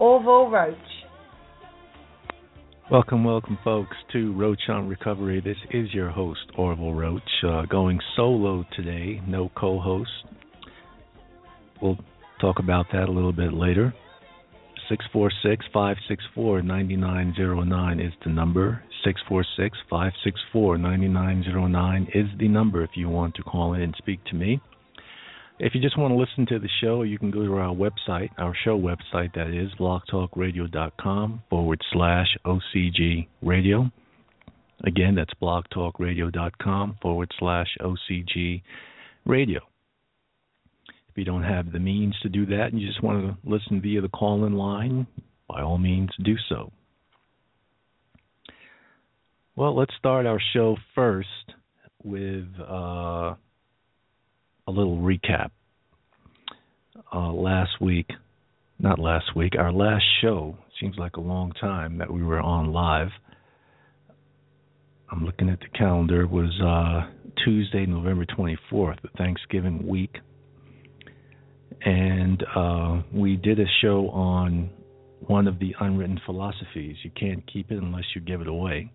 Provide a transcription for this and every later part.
Orville Roach. Welcome, welcome, folks, to Roach on Recovery. This is your host, Orville Roach, uh, going solo today, no co host. We'll talk about that a little bit later. 646 564 9909 is the number. 646 564 9909 is the number if you want to call in and speak to me. If you just want to listen to the show, you can go to our website, our show website, that is blogtalkradio.com forward slash OCG radio. Again, that's blogtalkradio.com forward slash OCG radio. If you don't have the means to do that and you just want to listen via the call in line, by all means do so. Well, let's start our show first with. Uh, a little recap. Uh, last week, not last week, our last show, seems like a long time that we were on live. I'm looking at the calendar, was uh, Tuesday, November 24th, the Thanksgiving week. And uh, we did a show on one of the unwritten philosophies. You can't keep it unless you give it away,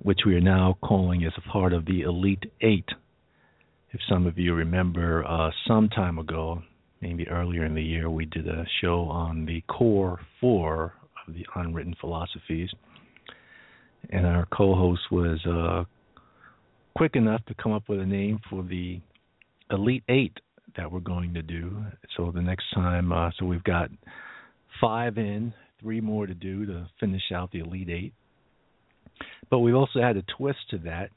which we are now calling as a part of the Elite Eight if some of you remember, uh, some time ago, maybe earlier in the year, we did a show on the core four of the unwritten philosophies, and our co-host was uh, quick enough to come up with a name for the elite eight that we're going to do. So the next time, uh, so we've got five in, three more to do to finish out the elite eight. But we've also had a twist to that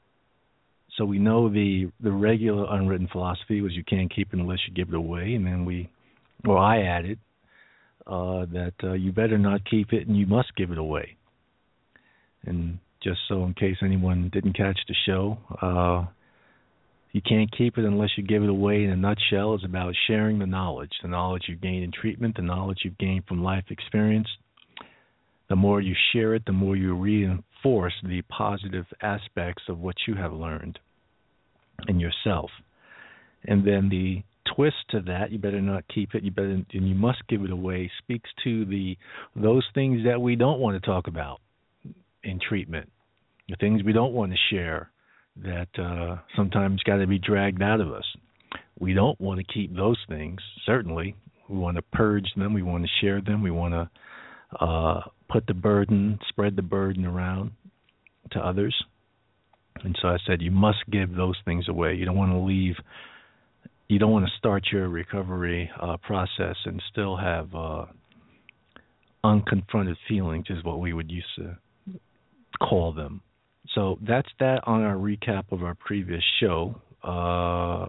so we know the the regular unwritten philosophy was you can't keep it unless you give it away, and then we, well, I added uh, that uh, you better not keep it and you must give it away. And just so in case anyone didn't catch the show, uh, you can't keep it unless you give it away. In a nutshell, is about sharing the knowledge, the knowledge you've gained in treatment, the knowledge you've gained from life experience. The more you share it, the more you reinforce the positive aspects of what you have learned and yourself. And then the twist to that, you better not keep it, you better and you must give it away, speaks to the those things that we don't want to talk about in treatment. The things we don't want to share that uh, sometimes got to be dragged out of us. We don't want to keep those things, certainly. We want to purge them, we want to share them, we want to uh, put the burden, spread the burden around to others. And so I said, you must give those things away. You don't want to leave. You don't want to start your recovery uh, process and still have uh, unconfronted feelings, is what we would used to call them. So that's that on our recap of our previous show. Uh,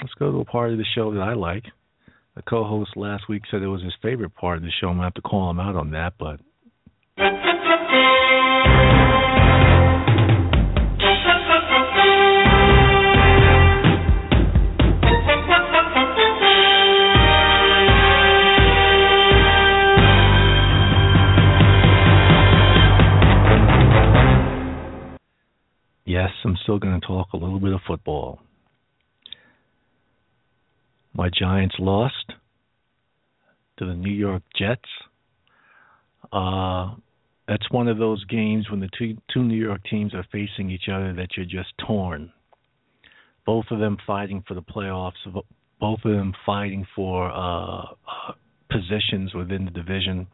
let's go to a part of the show that I like. The co-host last week said it was his favorite part of the show. I'm gonna have to call him out on that, but also going to talk a little bit of football. My Giants lost to the New York Jets. Uh, that's one of those games when the two, two New York teams are facing each other that you're just torn. Both of them fighting for the playoffs, both of them fighting for uh, uh, positions within the division,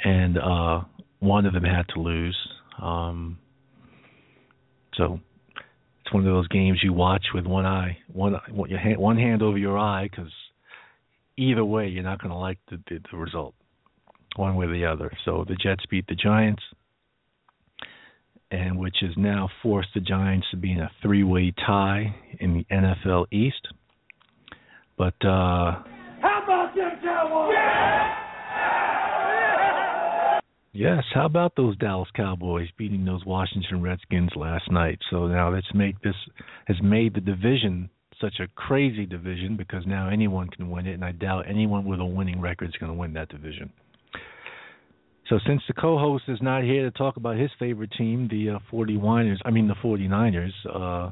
and uh, one of them had to lose. Um, so it's one of those games you watch with one eye, one your hand, one hand over your eye, because either way you're not going to like the, the the result, one way or the other. So the Jets beat the Giants, and which has now forced the Giants to be in a three-way tie in the NFL East. But uh, how about them Cowboys? Yeah! Yes, how about those Dallas Cowboys beating those Washington Redskins last night? So now let's make this has made the division such a crazy division because now anyone can win it, and I doubt anyone with a winning record is going to win that division. So since the co-host is not here to talk about his favorite team, the uh, 49ers, I mean the 49ers, uh,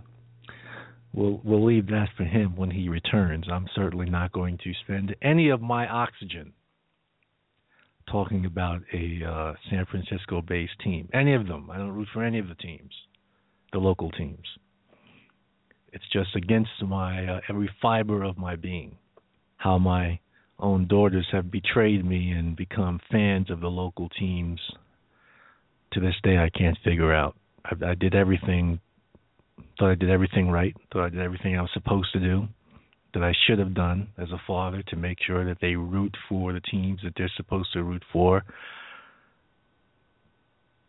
we'll we'll leave that for him when he returns. I'm certainly not going to spend any of my oxygen talking about a uh, San Francisco-based team. Any of them. I don't root for any of the teams, the local teams. It's just against my uh, every fiber of my being. How my own daughters have betrayed me and become fans of the local teams. To this day, I can't figure out. I, I did everything. Thought I did everything right. Thought I did everything I was supposed to do that I should have done as a father to make sure that they root for the teams that they're supposed to root for.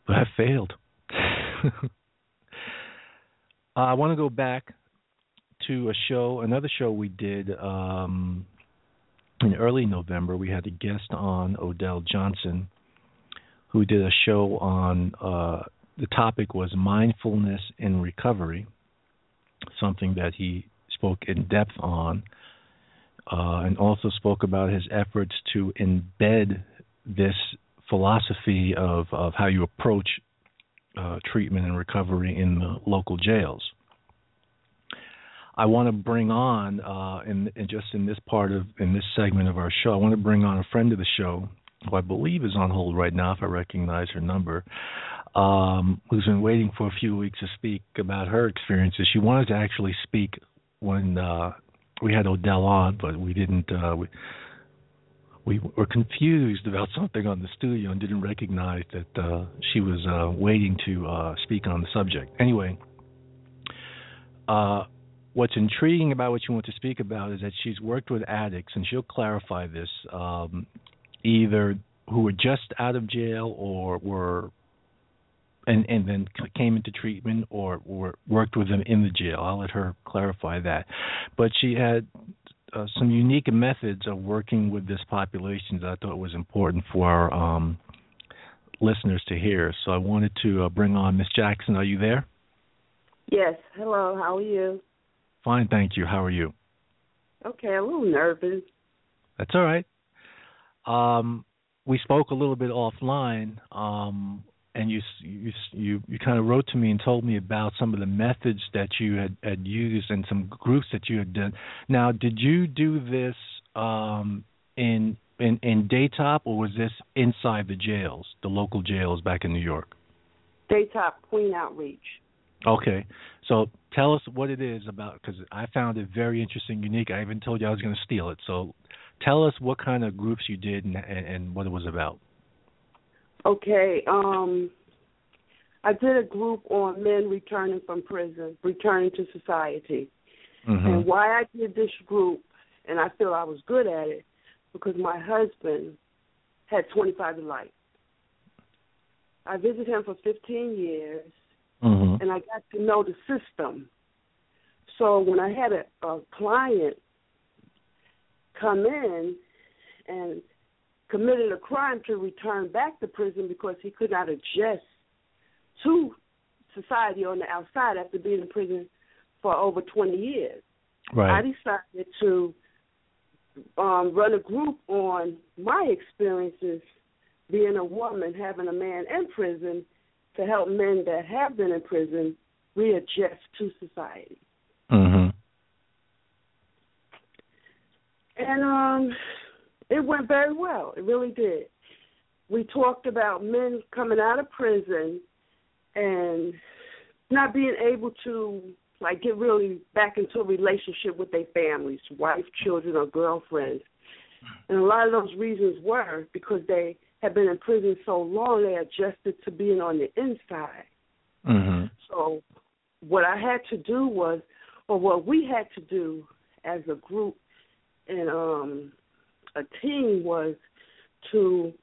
But I failed. uh, I want to go back to a show, another show we did um, in early November. We had a guest on, Odell Johnson, who did a show on uh, the topic was mindfulness in recovery, something that he spoke in depth on, uh, and also spoke about his efforts to embed this philosophy of, of how you approach uh, treatment and recovery in the local jails. I want to bring on, uh, in, in, just in this part of in this segment of our show, I want to bring on a friend of the show who I believe is on hold right now, if I recognize her number, um, who's been waiting for a few weeks to speak about her experiences. She wanted to actually speak when uh, we had Odell on, but we didn't. Uh, we, we were confused about something on the studio and didn't recognize that uh, she was uh, waiting to uh, speak on the subject. Anyway, uh, what's intriguing about what you want to speak about is that she's worked with addicts, and she'll clarify this. Um, either who were just out of jail or were and and then came into treatment or, or worked with them in the jail. I'll let her clarify that. But she had uh, some unique methods of working with this population that I thought was important for our um, listeners to hear. So I wanted to uh, bring on Miss Jackson. Are you there? Yes. Hello. How are you? Fine, thank you. How are you? Okay, a little nervous. That's all right. Um, we spoke a little bit offline. Um, and you you you you kind of wrote to me and told me about some of the methods that you had had used and some groups that you had done. Now, did you do this um, in in in Daytop or was this inside the jails, the local jails back in New York? Daytop Queen Outreach. Okay, so tell us what it is about because I found it very interesting, unique. I even told you I was going to steal it. So tell us what kind of groups you did and, and, and what it was about. Okay, um, I did a group on men returning from prison, returning to society. Mm-hmm. And why I did this group, and I feel I was good at it, because my husband had 25 to life. I visited him for 15 years, mm-hmm. and I got to know the system. So when I had a, a client come in and committed a crime to return back to prison because he could not adjust to society on the outside after being in prison for over 20 years. Right. I decided to um, run a group on my experiences being a woman, having a man in prison, to help men that have been in prison readjust to society. Mhm. And um it went very well. It really did. We talked about men coming out of prison and not being able to like get really back into a relationship with their families, wife, children, or girlfriends. And a lot of those reasons were because they had been in prison so long they adjusted to being on the inside. Mm-hmm. So what I had to do was, or what we had to do as a group and um, a team was to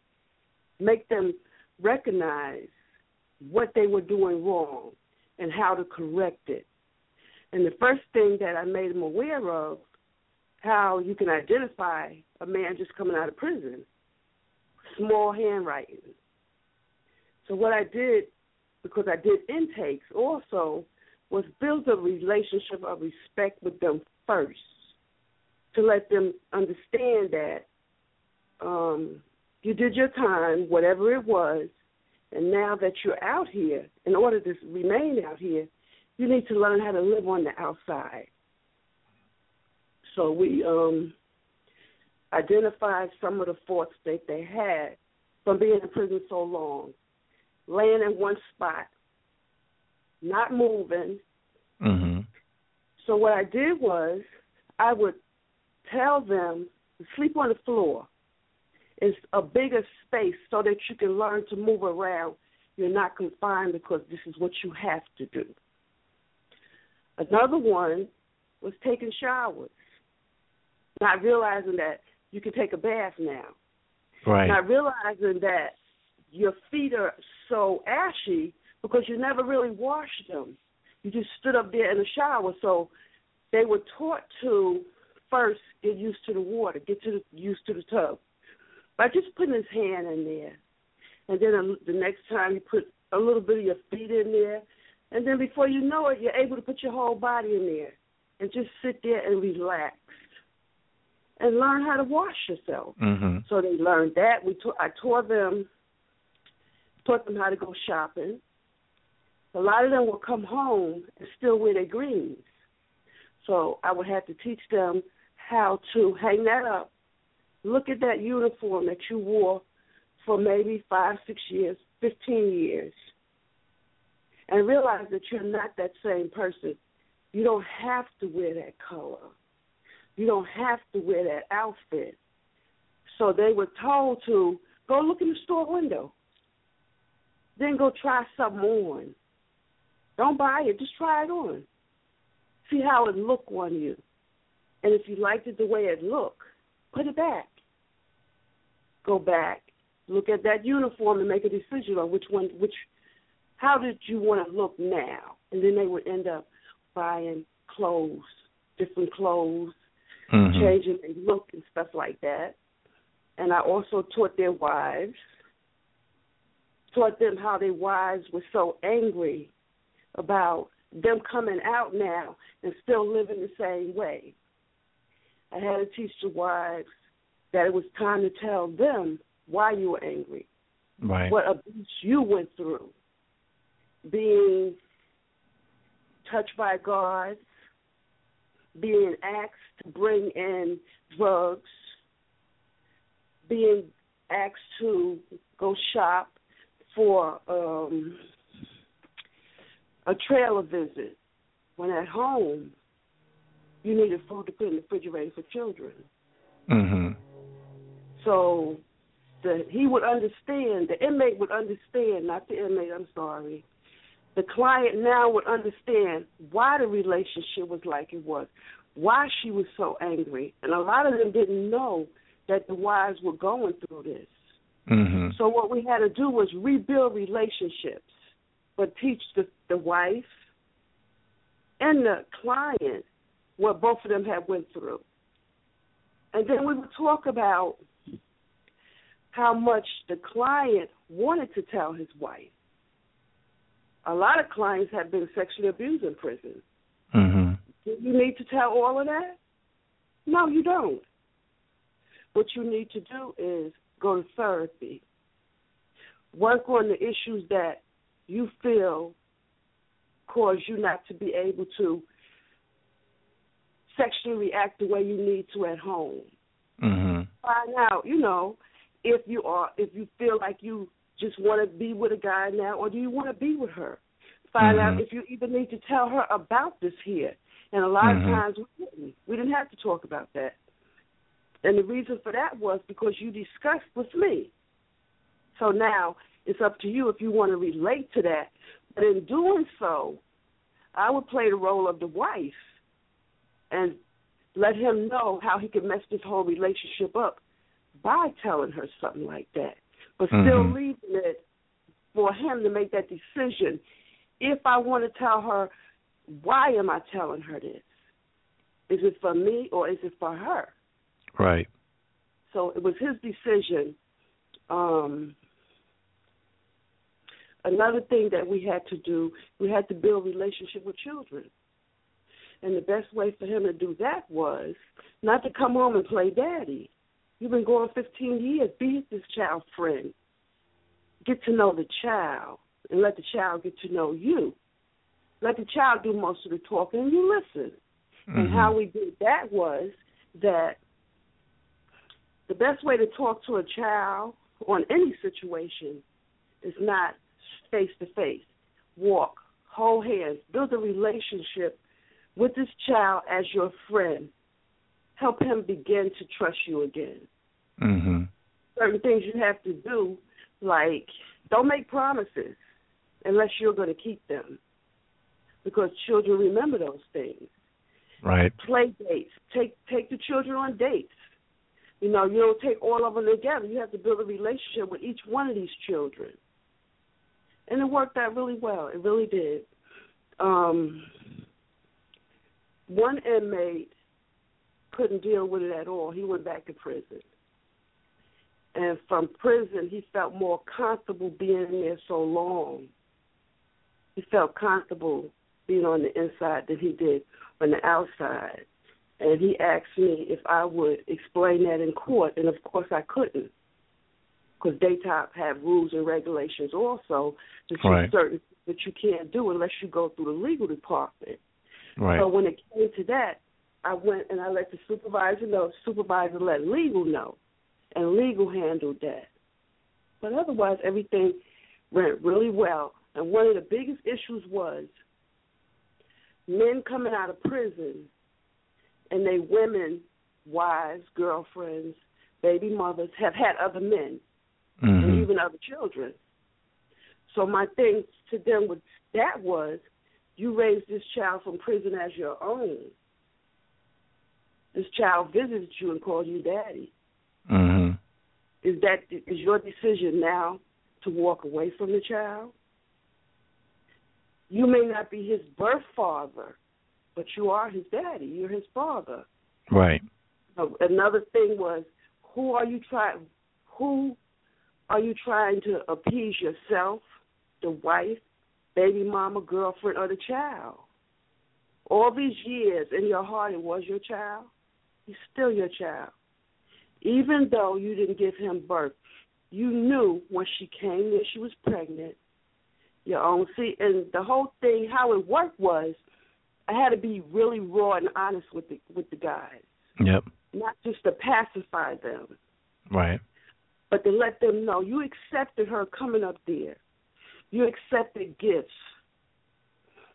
make them recognize what they were doing wrong and how to correct it. And the first thing that I made them aware of how you can identify a man just coming out of prison small handwriting. So what I did, because I did intakes also, was build a relationship of respect with them first, to let them understand that um, you did your time, whatever it was, and now that you're out here, in order to remain out here, you need to learn how to live on the outside. So we um, identified some of the faults that they had from being in prison so long, laying in one spot, not moving. Mm-hmm. So what I did was I would tell them to sleep on the floor. It's a bigger space so that you can learn to move around. You're not confined because this is what you have to do. Another one was taking showers, not realizing that you can take a bath now. Right. Not realizing that your feet are so ashy because you never really washed them. You just stood up there in the shower. So they were taught to first get used to the water, get to the, used to the tub by just putting his hand in there, and then the next time you put a little bit of your feet in there, and then before you know it, you're able to put your whole body in there and just sit there and relax and learn how to wash yourself. Mm-hmm. So they learned that. We I taught them taught them how to go shopping. A lot of them would come home and still wear their greens. So I would have to teach them how to hang that up. Look at that uniform that you wore for maybe five, six years, fifteen years, and realize that you're not that same person. You don't have to wear that color. You don't have to wear that outfit. So they were told to go look in the store window. Then go try something on. Don't buy it, just try it on. See how it look on you. And if you liked it the way it looked, put it back. Go back, look at that uniform and make a decision on which one which how did you want to look now? And then they would end up buying clothes, different clothes, mm-hmm. changing their look and stuff like that. And I also taught their wives, taught them how their wives were so angry about them coming out now and still living the same way. I had to teach the wives that it was time to tell them why you were angry, right. what abuse you went through, being touched by guards, being asked to bring in drugs, being asked to go shop for um, a trailer visit when at home you needed food to put in the refrigerator for children. Mm-hmm. So the he would understand, the inmate would understand, not the inmate, I'm sorry. The client now would understand why the relationship was like it was, why she was so angry. And a lot of them didn't know that the wives were going through this. Mm-hmm. So what we had to do was rebuild relationships, but teach the, the wife and the client what both of them had went through. And then we would talk about how much the client wanted to tell his wife. A lot of clients have been sexually abused in prison. Mm-hmm. Do you need to tell all of that? No, you don't. What you need to do is go to therapy. Work on the issues that you feel cause you not to be able to sexually react the way you need to at home. Mm-hmm. Find out, you know, if you are if you feel like you just want to be with a guy now, or do you want to be with her? Find mm-hmm. out if you even need to tell her about this here. And a lot mm-hmm. of times we didn't. We didn't have to talk about that. And the reason for that was because you discussed with me. So now it's up to you if you want to relate to that. But in doing so, I would play the role of the wife and let him know how he could mess this whole relationship up by telling her something like that. But still mm-hmm. leaving it for him to make that decision. If I want to tell her, why am I telling her this? Is it for me or is it for her? Right. So it was his decision. Um, another thing that we had to do, we had to build relationship with children. And the best way for him to do that was not to come home and play daddy. You've been going 15 years. Be this child's friend. Get to know the child and let the child get to know you. Let the child do most of the talking and you listen. Mm-hmm. And how we did that was that the best way to talk to a child on any situation is not face to face. Walk, hold hands, build a relationship with this child as your friend. Help him begin to trust you again. Mm-hmm. Certain things you have to do, like don't make promises unless you're going to keep them, because children remember those things. Right. Play dates. Take take the children on dates. You know, you don't take all of them together. You have to build a relationship with each one of these children. And it worked out really well. It really did. Um, one inmate couldn't deal with it at all. He went back to prison. And from prison, he felt more comfortable being there so long. He felt comfortable being on the inside than he did on the outside. And he asked me if I would explain that in court, and of course I couldn't, because Daytop have rules and regulations also that right. certain things that you can't do unless you go through the legal department. Right. So when it came to that, I went and I let the supervisor know. Supervisor let legal know, and legal handled that. But otherwise, everything went really well. And one of the biggest issues was men coming out of prison and they women, wives, girlfriends, baby mothers have had other men mm-hmm. and even other children. So my thing to them with that was, you raised this child from prison as your own. This child visited you and called you daddy. Mm-hmm. Is that is your decision now to walk away from the child? You may not be his birth father, but you are his daddy. You're his father. Right. Another thing was, who are you trying? Who are you trying to appease yourself, the wife, baby mama, girlfriend, or the child? All these years in your heart, it was your child. He's still your child. Even though you didn't give him birth, you knew when she came that she was pregnant. Your own see, and the whole thing, how it worked was, I had to be really raw and honest with the with the guys. Yep. Not just to pacify them. Right. But to let them know you accepted her coming up there. You accepted gifts.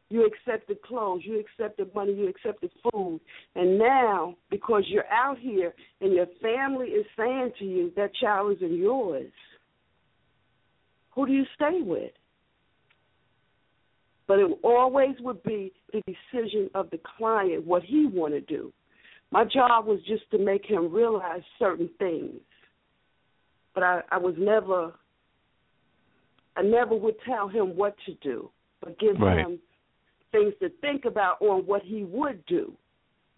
You accepted clothes. You accepted money. You accepted food. And now, because you're out here and your family is saying to you that child isn't yours, who do you stay with? But it always would be the decision of the client, what he want to do. My job was just to make him realize certain things. But I, I was never, I never would tell him what to do, but give right. him things to think about on what he would do.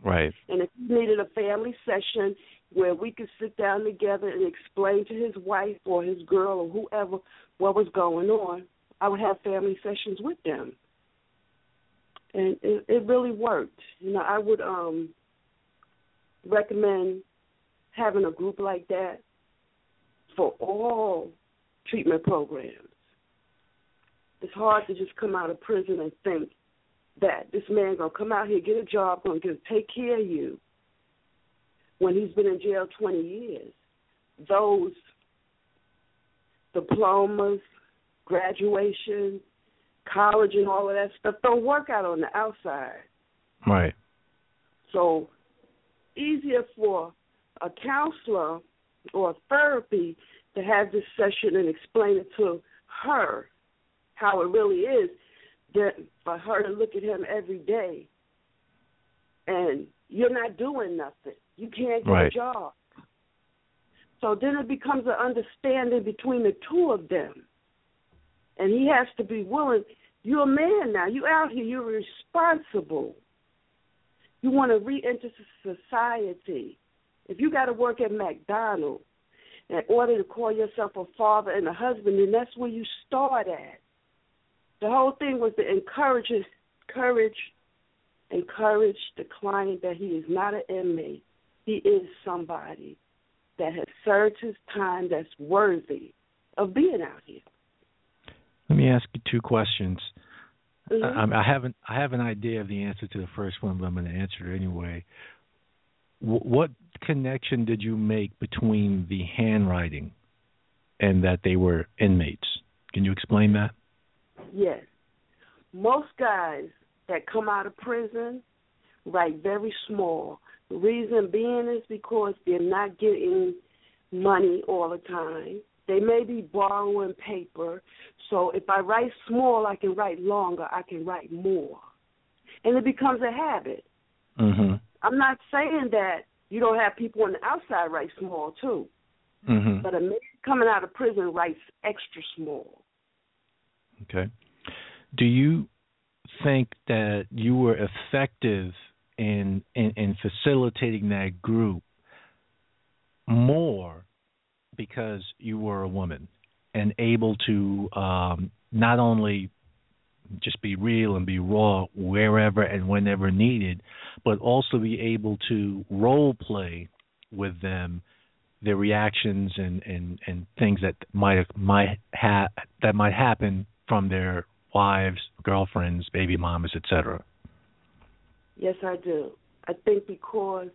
Right. And if he needed a family session where we could sit down together and explain to his wife or his girl or whoever what was going on, I would have family sessions with them. And it, it really worked. You know, I would um recommend having a group like that for all treatment programs. It's hard to just come out of prison and think that this man gonna come out here, get a job, gonna get, take care of you when he's been in jail 20 years. Those diplomas, graduation, college, and all of that stuff don't work out on the outside. Right. So easier for a counselor or a therapy to have this session and explain it to her how it really is than for her to look at him every day and you're not doing nothing. You can't get right. a job. So then it becomes an understanding between the two of them. And he has to be willing. You're a man now. You out here. You're responsible. You want to re-enter society. If you got to work at McDonald's in order to call yourself a father and a husband, then that's where you start at. The whole thing was to encourage, encourage, encourage the client that he is not an inmate. He is somebody that has served his time that's worthy of being out here. Let me ask you two questions. Mm-hmm. I, I haven't I have an idea of the answer to the first one, but I'm going to answer it anyway. W- what connection did you make between the handwriting and that they were inmates? Can you explain that? Yes. Most guys that come out of prison write very small. The reason being is because they're not getting money all the time. They may be borrowing paper. So if I write small, I can write longer. I can write more. And it becomes a habit. Mm-hmm. I'm not saying that you don't have people on the outside write small too. Mm-hmm. But a man coming out of prison writes extra small. Okay. Do you think that you were effective in, in in facilitating that group more because you were a woman and able to um, not only just be real and be raw wherever and whenever needed, but also be able to role play with them their reactions and, and, and things that might might ha- that might happen from their wives, girlfriends, baby mamas, etc. Yes, I do. I think because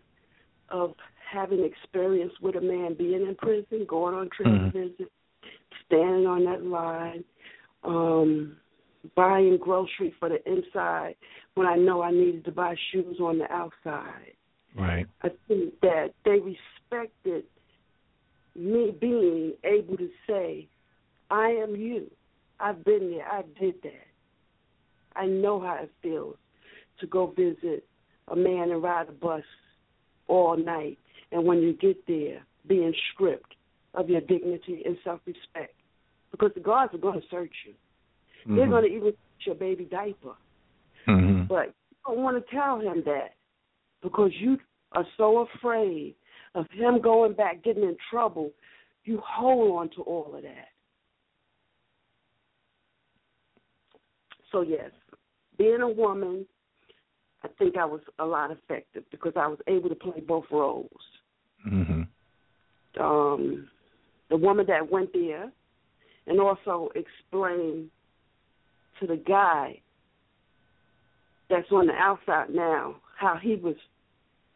of having experience with a man being in prison, going on treatment Mhm. visits, standing on that line, um, buying groceries for the inside when I know I needed to buy shoes on the outside. Right. I think that they respected me being able to say, I am you. I've been there. I did that. I know how it feels to go visit a man and ride a bus all night. And when you get there, being stripped of your dignity and self respect. Because the guards are going to search you. They're Mhm. going to even search your baby diaper. Mhm. But you don't want to tell him that because you are so afraid of him going back, getting in trouble. You hold on to all of that. So, yes, being a woman, I think I was a lot effective because I was able to play both roles. Mhm. Um, the woman that went there and also explain to the guy that's on the outside now how he was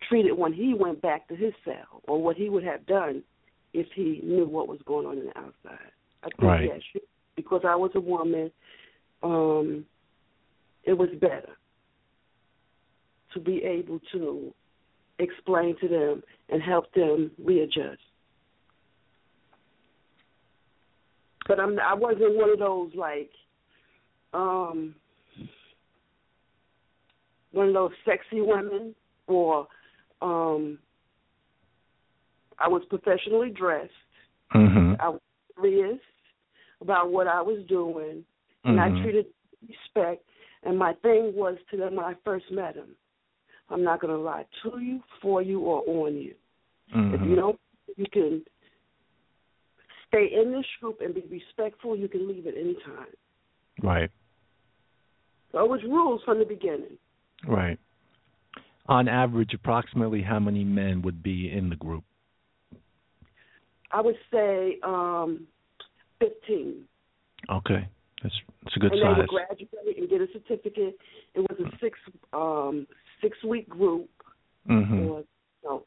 treated when he went back to his cell or what he would have done if he knew what was going on in the outside. I think Right. yes, because I was a woman, um, it was better to be able to explain to them and help them readjust. But I'm I wasn't one of those like um one of those sexy women or um I was professionally dressed. Mhm. I was serious about what I was doing and Mhm. I treated respect and my thing was to them when I first met him. I'm not gonna lie to you, for you or on you. If Mhm. you don't you can stay in this group and be respectful, you can leave at any time. Right. So it was rules from the beginning. Right. On average, approximately how many men would be in the group? I would say um fifteen. Okay. That's, that's a good and size. they would graduate and get a certificate. It was a six um six week group. Mm-hmm. Or, no,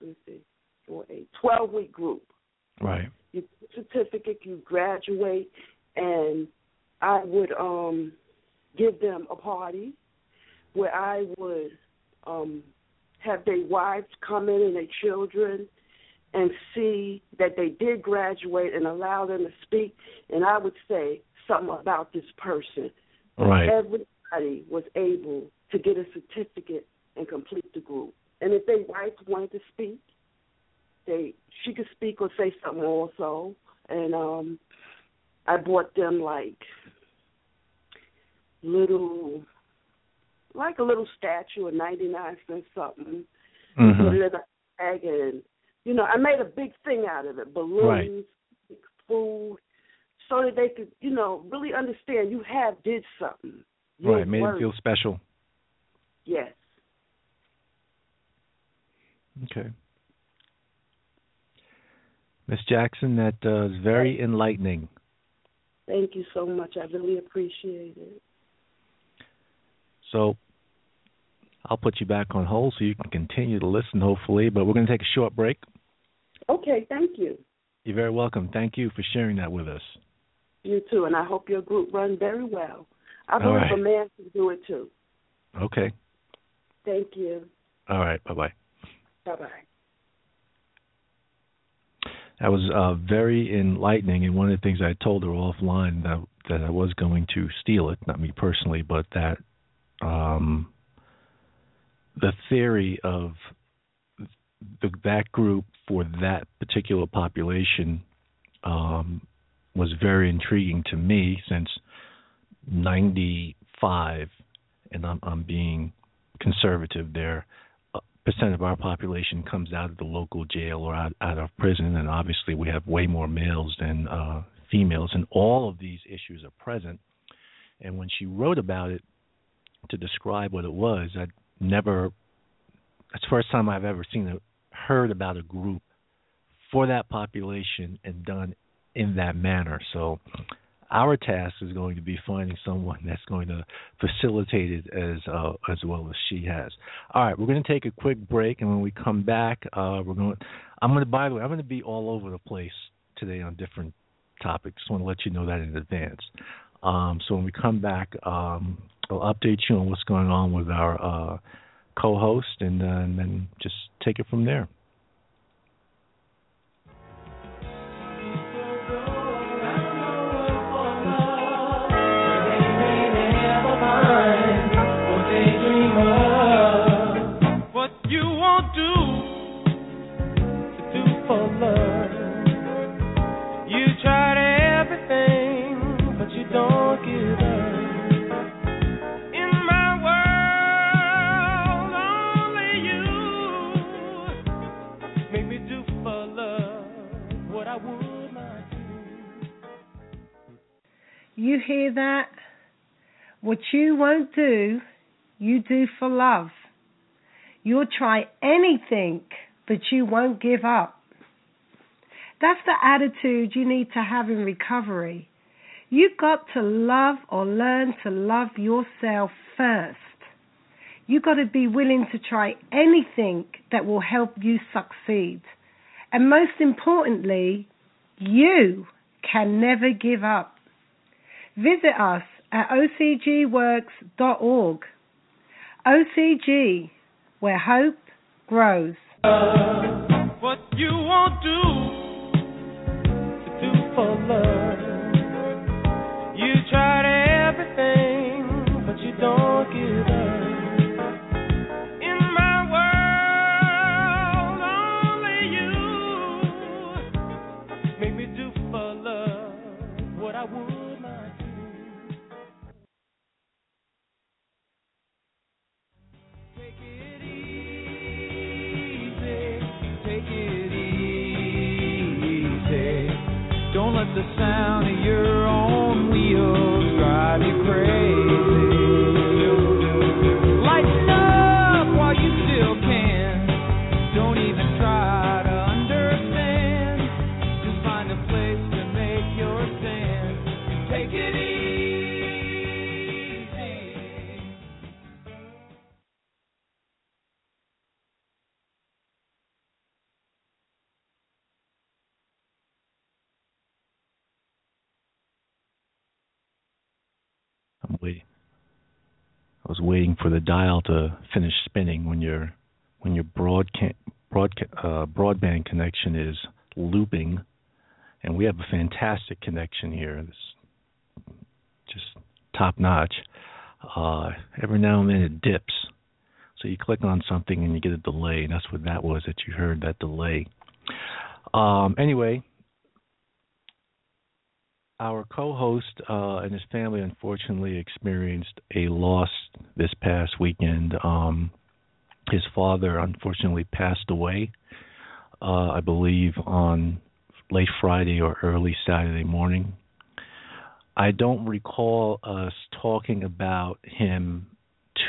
let me see, four, eight, twelve week group. Right. You get a certificate, you graduate, and I would um give them a party where I would um have their wives come in and their children and see that they did graduate and allow them to speak and I would say something about this person. Right. Everybody was able to get a certificate and complete the group. And if their wife wanted to speak, they she could speak or say something also. And um I bought them like little like a little statue of ninety nine cents something. Mm-hmm. Put it in a bag and you know, I made a big thing out of it. Balloons, Right. food, so that they could, you know, really understand you have did something. You're Right. Made them feel special. Yes. Okay. Miss Jackson, that uh, is very enlightening. Thank you so much. I really appreciate it. So I'll put you back on hold so you can continue to listen, hopefully. But we're going to take a short break. Okay, thank you. You're very welcome. Thank you for sharing that with us. You too, and I hope your group runs very well. I believe right. a man can do it too. Okay. Thank you. All right. Bye bye. Bye bye. That was uh, very enlightening, and one of the things I told her offline that that I was going to steal it, not me personally, but that um, the theory of the, that group for that particular population um, was very intriguing to me since '95, and I'm, I'm being conservative there percent of our population comes out of the local jail or out, out of prison, and obviously we have way more males than uh, females, and all of these issues are present. And when she wrote about it to describe what it was, I'd never. It's the first time I've ever seen it, heard about a group for that population and done in that manner. So our task is going to be finding someone that's going to facilitate it as uh, as well as she has. All right, we're going to take a quick break, and when we come back, uh, we're going. I'm going to. By the way, I'm going to be all over the place today on different topics. Just want to let you know that in advance. Um, so when we come back, um, I'll update you on what's going on with our uh, co-host, and, uh, and then just take it from there. You hear that? What you won't do, you do for love. You'll try anything, but you won't give up. That's the attitude you need to have in recovery. You've got to love or learn to love yourself first. You've got to be willing to try anything that will help you succeed. And most importantly, you can never give up. Visit us at ocgworks.org. OCG, where hope grows. What you won't do the sound of your the dial to finish spinning when your when your broad broad uh, broadband connection is looping, and we have a fantastic connection here. It's just top notch. Uh, every now and then it dips, so you click on something and you get a delay, and that's what that was that you heard that delay. Um, anyway, our co-host uh, and his family unfortunately experienced a loss this past weekend. Um, his father unfortunately passed away, uh, I believe, on late Friday or early Saturday morning. I don't recall us talking about him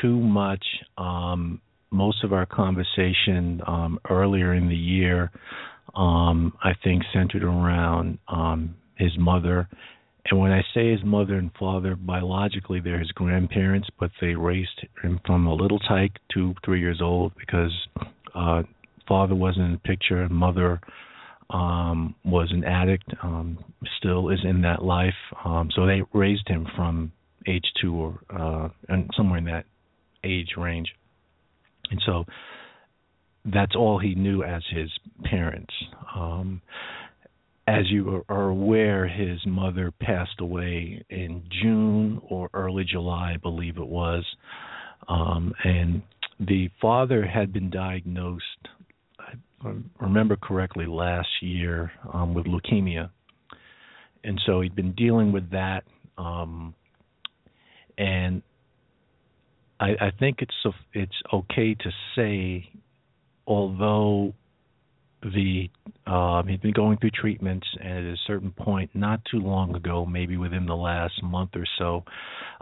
too much. Um, most of our conversation um, earlier in the year, um, I think, centered around um, his mother. And when I say his mother and father, biologically they're his grandparents, but they raised him from a little tyke, two, three years old, because uh, father wasn't in the picture, and mother um, was an addict, um, still is in that life. Um, so they raised him from age two or uh, and somewhere in that age range, and so that's all he knew as his parents. Um, as you are aware, his mother passed away in June or early July, I believe it was. Um, and the father had been diagnosed, I remember correctly, last year um, with leukemia. And so he'd been dealing with that. Um, and I, I think it's it's okay to say, although the um, he'd been going through treatments, and at a certain point, not too long ago, maybe within the last month or so,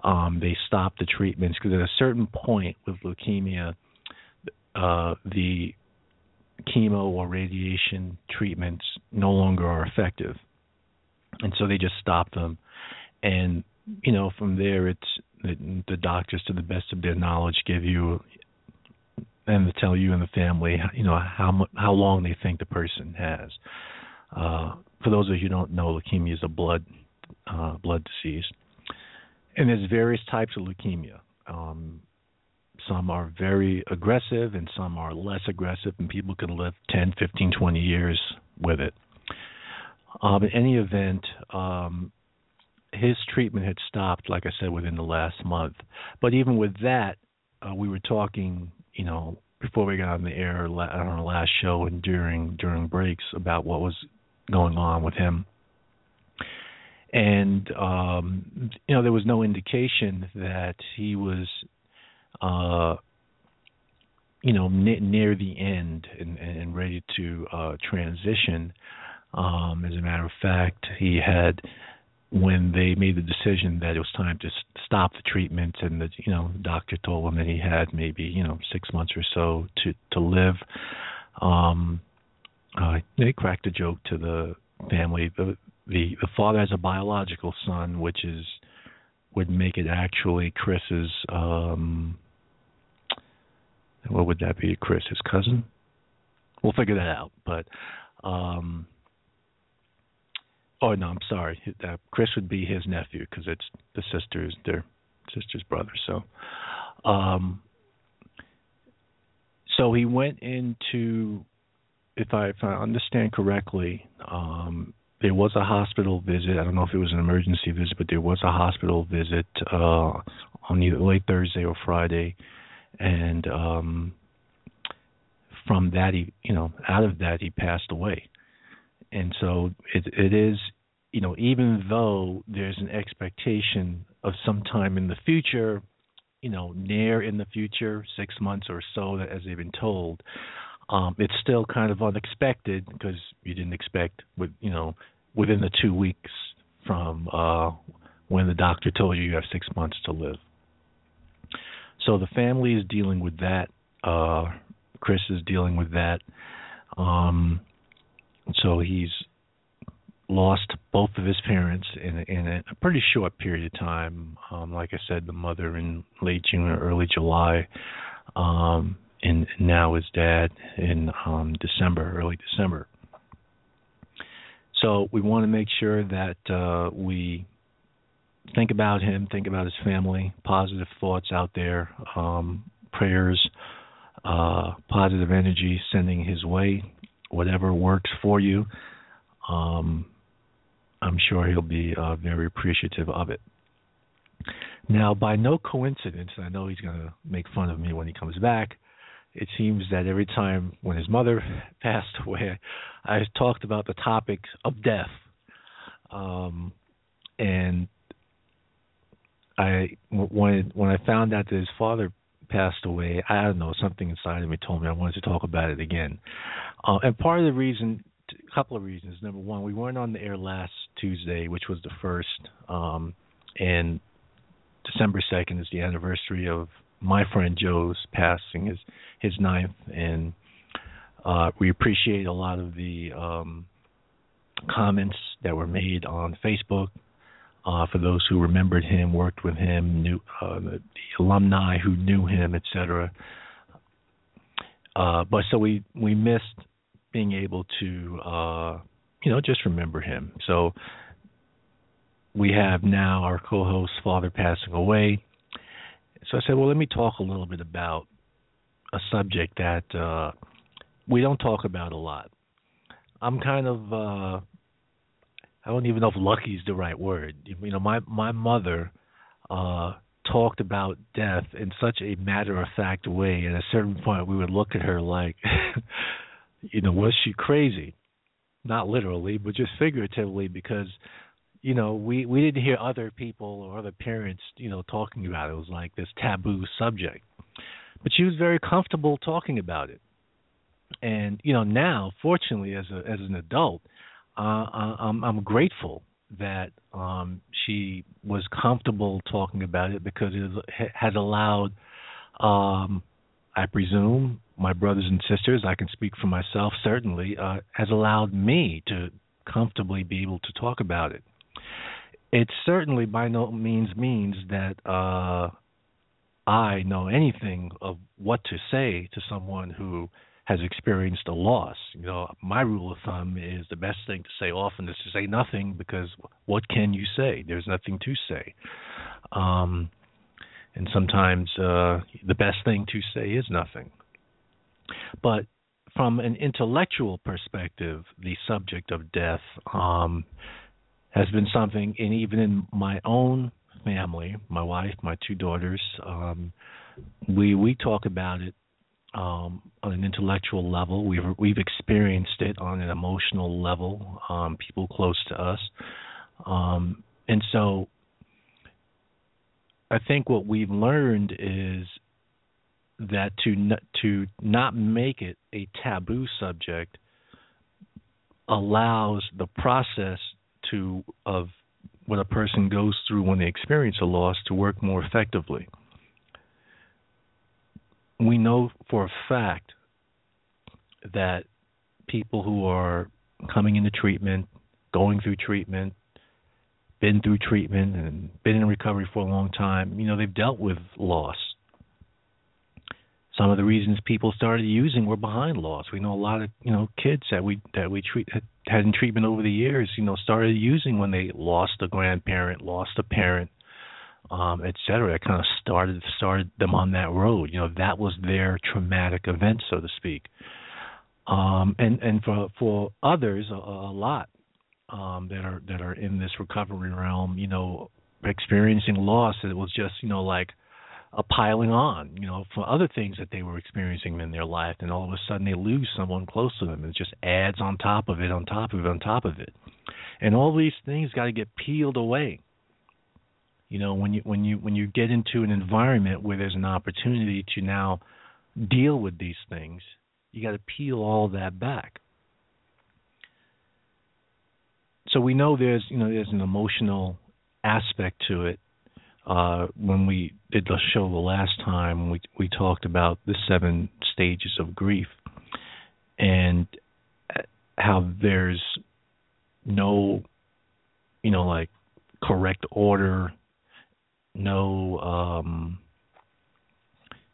um, they stopped the treatments because at a certain point with leukemia, uh, the chemo or radiation treatments no longer are effective, and so they just stopped them. And you know, from there, it's the, the doctors, to the best of their knowledge, give you and to tell you and the family, you know, how how long they think the person has. Uh, for those of you who don't know, leukemia is a blood uh, blood disease, and there's various types of leukemia. Um, some are very aggressive, and some are less aggressive, and people can live 10, 15, 20 years with it. Um, in any event, um, his treatment had stopped, like I said, within the last month. But even with that, uh, we were talking you know, before we got on the air on our last show and during during breaks about what was going on with him. And um you know, there was no indication that he was uh you know n- near the end and, and ready to uh transition um as a matter of fact he had when they made the decision that it was time to stop the treatment and the you know the doctor told him that he had maybe you know six months or so to to live. Um uh they cracked a joke to the family. The the the father has a biological son which is would make it actually chris's um what would that be? Chris his cousin? We'll figure that out but um Oh no, I'm sorry. Uh, Chris would be his nephew because it's the sister's their sister's brother. So, um, so he went into, if I if I understand correctly, um, there was a hospital visit. I don't know if it was an emergency visit, but there was a hospital visit uh, on either late Thursday or Friday, and um, from that he, you know, out of that he passed away and so it it is you know even though there's an expectation of some time in the future you know near in the future six months or so as they've been told um it's still kind of unexpected because you didn't expect with you know within the two weeks from uh when the doctor told you you have six months to live. So the family is dealing with that uh chris is dealing with that. Um so he's lost both of his parents in, in a pretty short period of time. Um, like I said, the mother in late June or early July, um, and now his dad in um, December, early December. So we want to make sure that uh, we think about him, think about his family, positive thoughts out there, um, prayers, uh, positive energy sending his way, whatever works for you. Um, I'm sure he'll be uh, very appreciative of it. Now, by no coincidence, I know he's going to make fun of me when he comes back. It seems that every time when his mother passed away, I talked about the topic of death. Um, and I when when I found out that his father passed away, I don't know something inside of me told me I wanted to talk about it again. Uh, and part of the reason, a couple of reasons. Number one, we weren't on the air last Tuesday, which was the first, um, and December second is the anniversary of my friend Joe's passing, his his ninth, and uh, we appreciate a lot of the um, comments that were made on Facebook uh, for those who remembered him, worked with him, knew uh, the, alumni who knew him, etc. Uh, but so we we missed being able to uh, you know just remember him. So we have now our co-host father passing away. So I said, well, let me talk a little bit about a subject that uh, we don't talk about a lot. I'm kind of uh, I don't even know if lucky is the right word. You know, my my mother uh talked about death in such a matter of fact way. At a certain point, we would look at her like, you know, was she crazy? Not literally, but just figuratively, because you know we we didn't hear other people or other parents, you know, talking about it. It was like this taboo subject, but she was very comfortable talking about it. And you know, now, fortunately, as a as an adult, uh, I'm, I'm grateful that um, she was comfortable talking about it because it has allowed, um, I presume, my brothers and sisters, I can speak for myself certainly, uh, has allowed me to comfortably be able to talk about it. It certainly by no means means that uh, I know anything of what to say to someone who has experienced a loss. You know, my rule of thumb is the best thing to say often is to say nothing because what can you say? There's nothing to say. Um, and sometimes uh, the best thing to say is nothing. But from an intellectual perspective, the subject of death um, has been something, and even in my own family, my wife, my two daughters, um, we we talk about it um, on an intellectual level. We've we've experienced it on an emotional level. Um, people close to us, um, and so I think what we've learned is that to to not make it a taboo subject allows the process to of what a person goes through when they experience a loss to work more effectively we know for a fact that people who are coming into treatment, going through treatment, been through treatment and been in recovery for a long time, you know, they've dealt with loss. Some of the reasons people started using were behind loss. We know a lot of, you know, kids that we that we treat had in treatment over the years, you know, started using when they lost a grandparent, lost a parent, um, et cetera, kind of started started them on that road. You know, that was their traumatic event, so to speak. Um, and and for for others, a, a lot um, that are that are in this recovery realm, you know, experiencing loss, it was just you know like a piling on, you know, for other things that they were experiencing in their life, and all of a sudden they lose someone close to them, and it just adds on top of it, on top of it, on top of it, and all these things got to get peeled away you know, when you when you when you get into an environment where there's an opportunity to now deal with these things, you got to peel all that back. So we know there's you know there's an emotional aspect to it. Uh, when we did the show the last time, we we talked about the seven stages of grief and how there's no, you know, like correct order no um,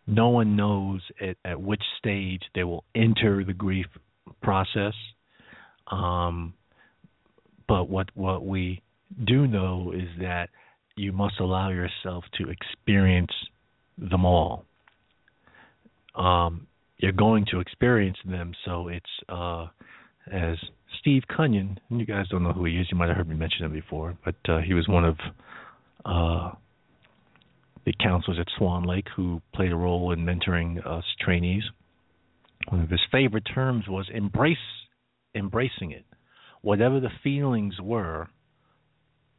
no one knows at, at which stage they will enter the grief process. Um, but what what we do know is that you must allow yourself to experience them all. Um, you're going to experience them, so it's uh, as Steve Cunyon, and you guys don't know who he is. You might have heard me mention him before, but uh, he was one of uh, the counselors at Swan Lake who played a role in mentoring us trainees. One of his favorite terms was embrace, embracing it. Whatever the feelings were,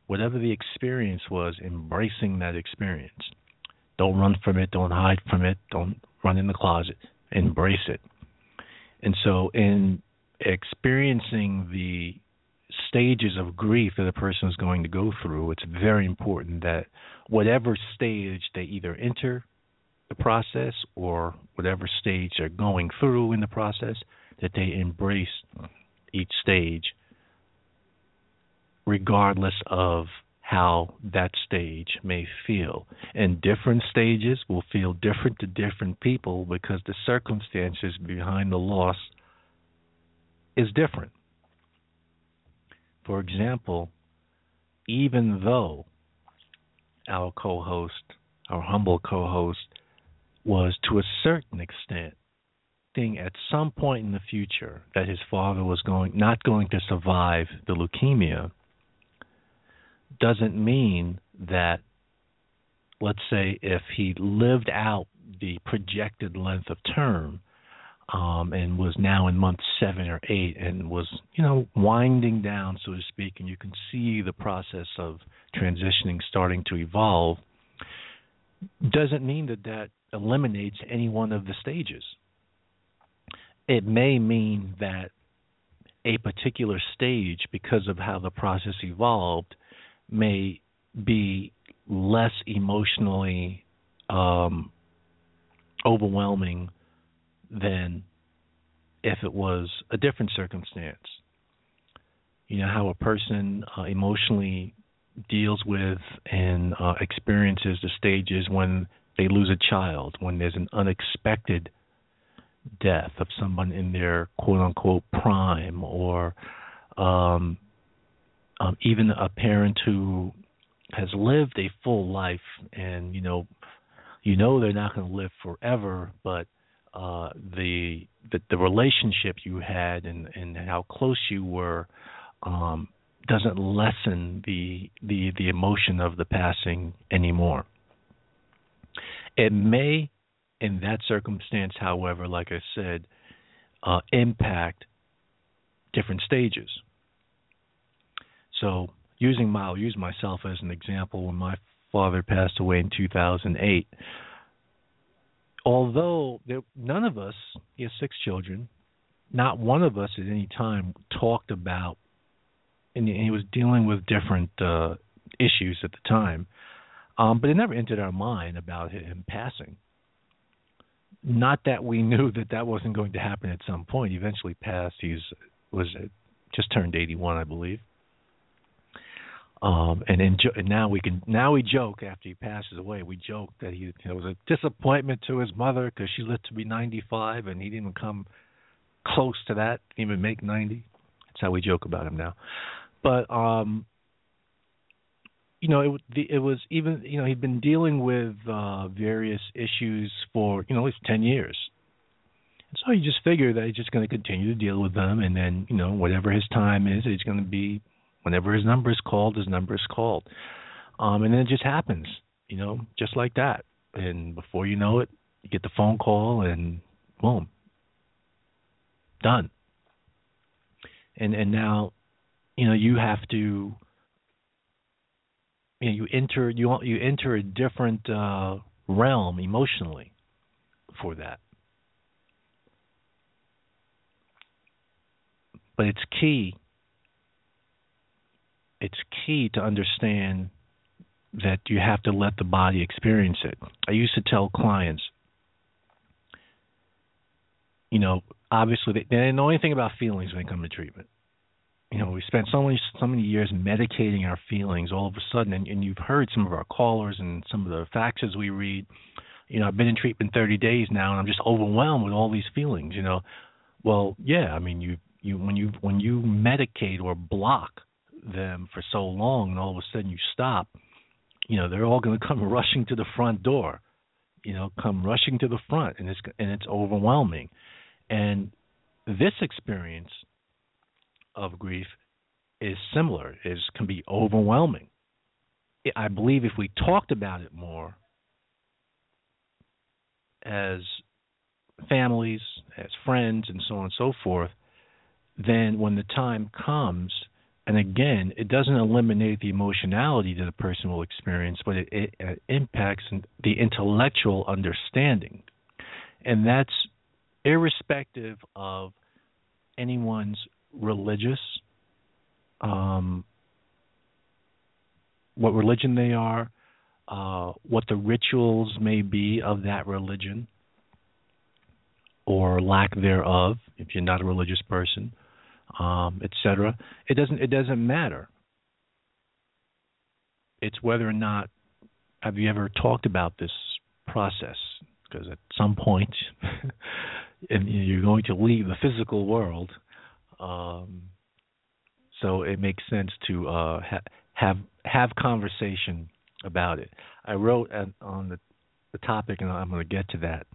whatever the experience was, embracing that experience. Don't run from it. Don't hide from it. Don't run in the closet. Embrace it. And so, in experiencing the stages of grief that a person is going to go through, it's very important that whatever stage they either enter the process or whatever stage they're going through in the process, that they embrace each stage regardless of how that stage may feel. And different stages will feel different to different people because the circumstances behind the loss is different. For example, even though our co host, our humble co host, was to a certain extent thinking at some point in the future that his father was going not going to survive the leukemia doesn't mean that let's say if he lived out the projected length of term um, and was now in month seven or eight and was, you know, winding down, so to speak, and you can see the process of transitioning starting to evolve, doesn't mean that that eliminates any one of the stages. It may mean that a particular stage, because of how the process evolved, may be less emotionally um, overwhelming than if it was a different circumstance. You know how a person uh, emotionally deals with and uh, experiences the stages when they lose a child, when there's an unexpected death of someone in their quote unquote prime, or um, um, even a parent who has lived a full life and you know you know they're not going to live forever, but uh, the, the the relationship you had and and how close you were um, doesn't lessen the the the emotion of the passing anymore. It may, in that circumstance, however, like I said, uh, impact different stages. So, using my, I'll use myself as an example. When my father passed away in 2008, although there, none of us, he has six children, not one of us at any time talked about, and he was dealing with different uh, issues at the time, um, but it never entered our mind about him passing. Not that we knew that that wasn't going to happen at some point. He eventually passed. He's was just turned 81, I believe. Um, and, enjo- and now we can now we joke after he passes away. We joke that he it was a disappointment to his mother because she lived to be 95 and he didn't come close to that, even make 90. That's how we joke about him now. But um, you know, it, it was even you know he'd been dealing with uh, various issues for you know at least 10 years. And so you just figure that he's just going to continue to deal with them, and then you know whatever his time is, he's going to be Whenever his number is called, his number is called. Um, and then it just happens, you know, just like that. And before you know it, you get the phone call and boom, done. And and now, you know, you have to you know, you enter you you enter a different uh, realm emotionally for that. But it's key it's key to understand that you have to let the body experience it. I used to tell clients, you know, obviously they, they didn't know anything about feelings when they come to treatment. You know, we spent so many so many years medicating our feelings. All of a sudden, and, and you've heard some of our callers and some of the faxes we read. You know, I've been in treatment 30 days now, and I'm just overwhelmed with all these feelings. You know, well, yeah, I mean, you you when you when you medicate or block them for so long and all of a sudden you stop, you know, they're all going to come rushing to the front door. You know, come rushing to the front, and it's and it's overwhelming. And this experience of grief is similar. Is can be overwhelming. I believe if we talked about it more as families, as friends, and so on and so forth, then when the time comes, and again, it doesn't eliminate the emotionality that a person will experience, but it, it, it impacts the intellectual understanding. And that's irrespective of anyone's religious, um, what religion they are, uh, what the rituals may be of that religion or lack thereof, if you're not a religious person, um, etc. It doesn't it doesn't matter. It's whether or not have you ever talked about this process? Because at some point, and you're going to leave the physical world, um, so it makes sense to uh, ha- have have conversation about it. I wrote on the the topic, and I'm going to get to that.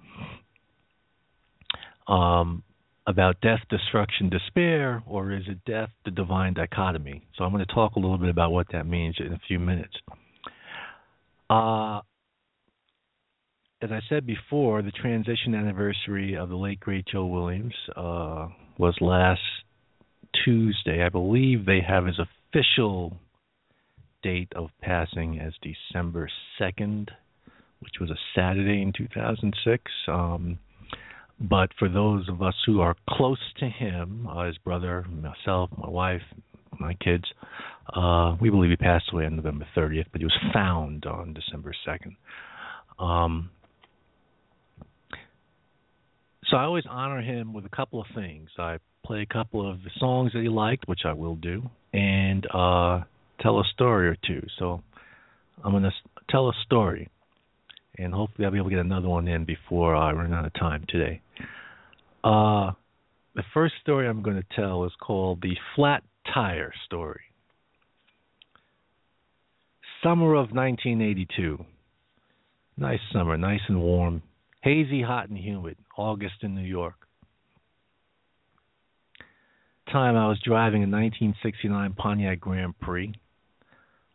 Um, about death, destruction, despair, or is it death, the divine dichotomy? So I'm going to talk a little bit about what that means in a few minutes. Uh, as I said before, the transition anniversary of the late great Joe Williams uh, was last Tuesday. I believe they have his official date of passing as December 2nd, which was a Saturday in 2006. Um, but for those of us who are close to him, uh, his brother, myself, my wife, my kids, uh, we believe he passed away on November 30th, but he was found on December 2nd. Um, so I always honor him with a couple of things. I play a couple of the songs that he liked, which I will do, and uh, tell a story or two. So I'm going to tell a story and hopefully I'll be able to get another one in before I run out of time today. Uh, the first story I'm going to tell is called the Flat Tire Story. Summer of 1982. Nice summer, nice and warm, hazy, hot, and humid. August in New York. Time I was driving a 1969 Pontiac Grand Prix.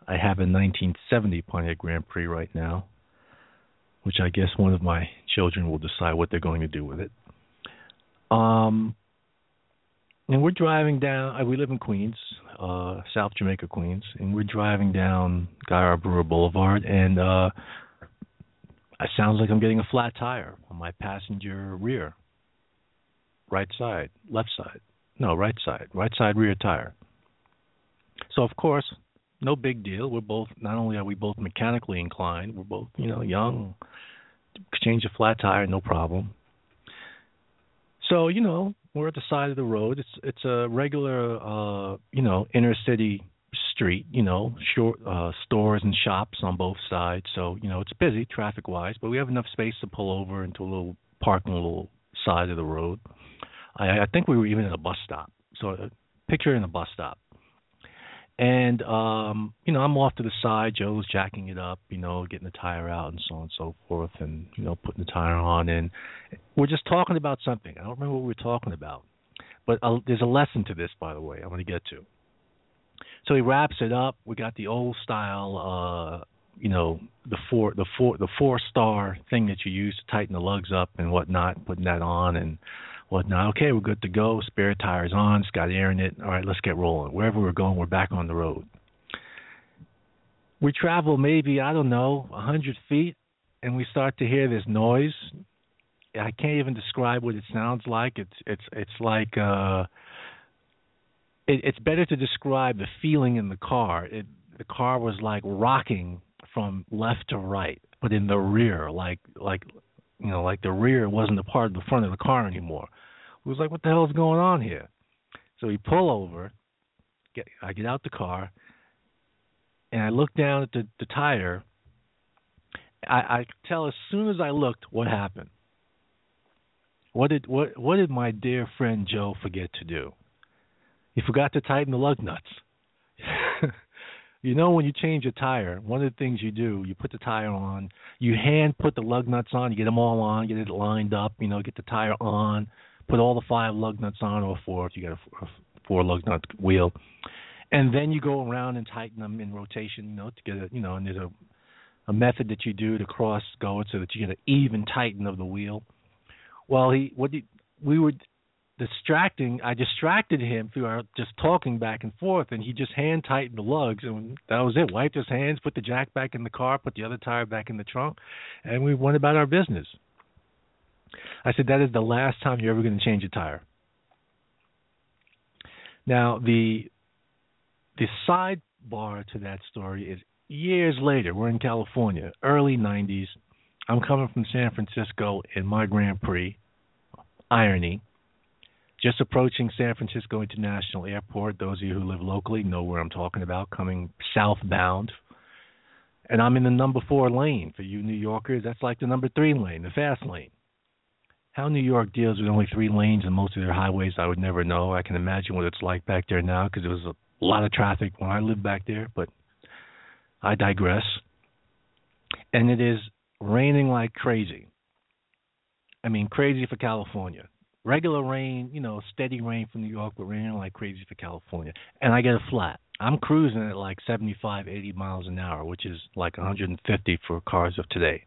I have a 1970 Pontiac Grand Prix right now which I guess one of my children will decide what they're going to do with it. Um, and we're driving down. Uh, we live in Queens, uh, South Jamaica, Queens, and we're driving down Guy Brewer Boulevard, and uh, it sounds like I'm getting a flat tire on my passenger rear, right side, left side, no, right side, right side rear tire. So of course, no big deal. We're both not only are we both mechanically inclined, we're both you know young. Change a flat tire, no problem. So you know we're at the side of the road. It's it's a regular uh, you know inner city street. You know short uh, stores and shops on both sides. So you know it's busy traffic wise, but we have enough space to pull over into a little parking little side of the road. I, I think we were even at a bus stop. So uh, picture in a bus stop and um, you know, I'm off to the side. Joe's jacking it up, you know, getting the tire out and so on and so forth, and you know, putting the tire on. And we're just talking about something. I don't remember what we were talking about, but uh, there's a lesson to this, by the way. I'm going to get to. So he wraps it up. We got the old style, uh, you know, the four, the four, the four star thing that you use to tighten the lugs up and whatnot. Putting that on and whatnot. Okay, we're good to go. Spare tires on. It's got air in it. All right, let's get rolling. Wherever we're going, we're back on the road. We travel maybe I don't know a hundred feet, and we start to hear this noise. I can't even describe what it sounds like. It's it's it's like uh, it, it's better to describe the feeling in the car. It the car was like rocking from left to right, but in the rear, like like you know, like the rear wasn't a part of the front of the car anymore. It was like, what the hell is going on here? So we pull over. Get, I get out the car, and I look down at the, the tire. I, I tell as soon as I looked what happened. What did what what did my dear friend Joe forget to do? He forgot to tighten the lug nuts. You know when you change a tire, one of the things you do, you put the tire on, you hand put the lug nuts on, you get them all on, get it lined up, you know, get the tire on, put all the five lug nuts on or four if you got a four, four lug nut wheel, and then you go around and tighten them in rotation, you know, to get a, you know, and there's a a method that you do to cross go it so that you get an even tighten of the wheel. Well, he what he, we were distracting. I distracted him through our just talking back and forth, and he just hand tightened the lugs, and that was it. Wiped his hands, put the jack back in the car, put the other tire back in the trunk, and we went about our business. I said, "That is the last time you're ever going to change a tire." Now the the sidebar to that story is years later. We're in California, early '90s. I'm coming from San Francisco in my Grand Prix, irony just approaching San Francisco International Airport. Those of you who live locally know where I'm talking about, coming southbound. And I'm in the number four lane. For you New Yorkers, that's like the number three lane, the fast lane. How New York deals with only three lanes in most of their highways, I would never know. I can imagine what it's like back there now because there was a lot of traffic when I lived back there, but I digress. And it is raining like crazy. I mean, crazy for California regular rain, you know, steady rain from New York, but raining like crazy for California. And I get a flat. I'm cruising at like 75, 80 miles an hour, which is like 150 for cars of today.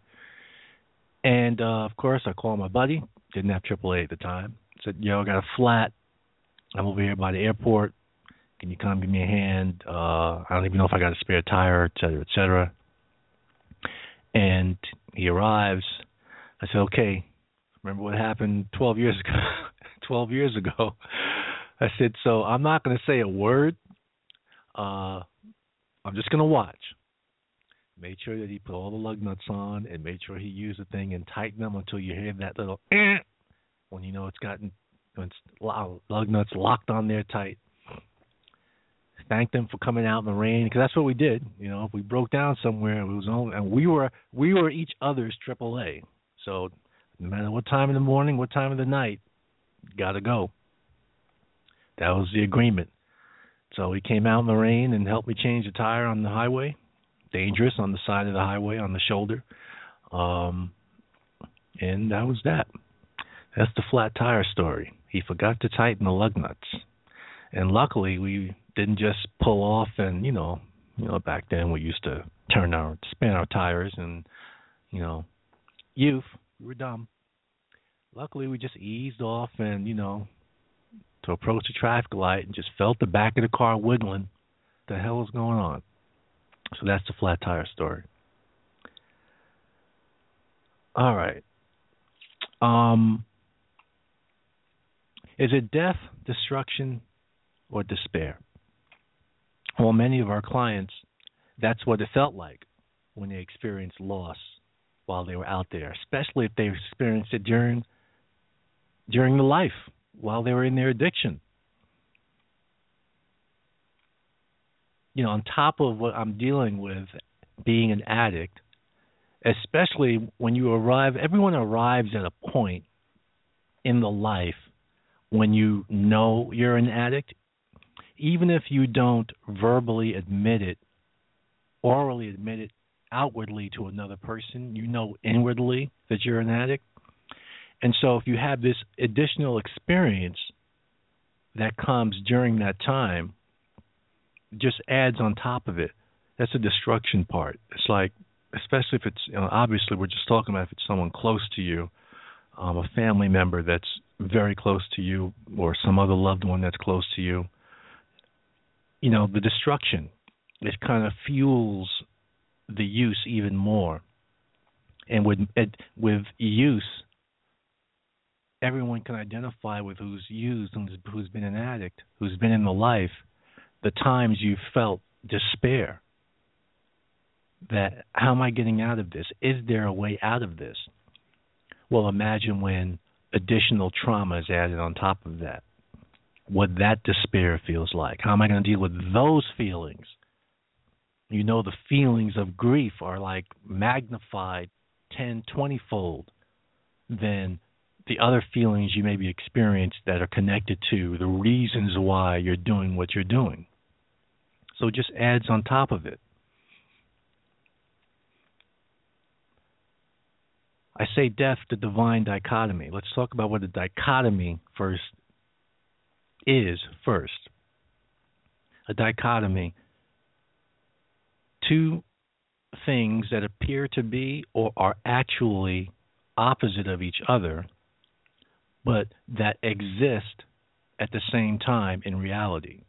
And uh, of course, I call my buddy. Didn't have AAA at the time. Said, "Yo, I got a flat. I'm over here by the airport. Can you come give me a hand? Uh, I don't even know if I got a spare tire, et cetera, et cetera." And he arrives. I said, "Okay, Remember what happened 12 years ago? 12 years ago. I said, so I'm not going to say a word. Uh, I'm just going to watch. Made sure that he put all the lug nuts on and made sure he used the thing and tightened them until you hear that little eh, when you know it's gotten when it's lug nuts locked on there tight. Thank them for coming out in the rain because that's what we did. You know, if we broke down somewhere, it was only and we were we were each other's AAA. So no matter what time in the morning, what time of the night, gotta go. That was the agreement. So he came out in the rain and helped me change the tire on the highway. Dangerous on the side of the highway on the shoulder. Um, and that was that. That's the flat tire story. He forgot to tighten the lug nuts. And luckily we didn't just pull off and, you know, you know, back then we used to turn our spin our tires and, you know, youth we were dumb. Luckily, we just eased off and, you know, to approach the traffic light and just felt the back of the car wiggling. The hell is going on? So that's the flat tire story. All right. Um, is it death, destruction, or despair? Well, many of our clients, that's what it felt like when they experienced loss while they were out there, especially if they experienced it during during the life while they were in their addiction. You know, on top of what I'm dealing with being an addict, especially when you arrive, everyone arrives at a point in the life when you know you're an addict, even if you don't verbally admit it, orally admit it outwardly to another person, you know inwardly that you're an addict. And so if you have this additional experience that comes during that time, just adds on top of it. That's the destruction part. It's like, especially if it's you know, obviously we're just talking about if it's someone close to you, um, a family member that's very close to you, or some other loved one that's close to you. You know, the destruction it kind of fuels the use even more. And with with use, everyone can identify with who's used and who's been an addict, who's been in the life, the times you felt despair. That how am I getting out of this? Is there a way out of this? Well, imagine when additional trauma is added on top of that. What that despair feels like. How am I going to deal with those feelings? You know the feelings of grief are like magnified 10, 20 fold than the other feelings you maybe experienced that are connected to the reasons why you're doing what you're doing. So it just adds on top of it. I say death, the divine dichotomy. Let's talk about what a dichotomy first is first. A dichotomy. Two things that appear to be or are actually opposite of each other, but that exist at the same time in reality.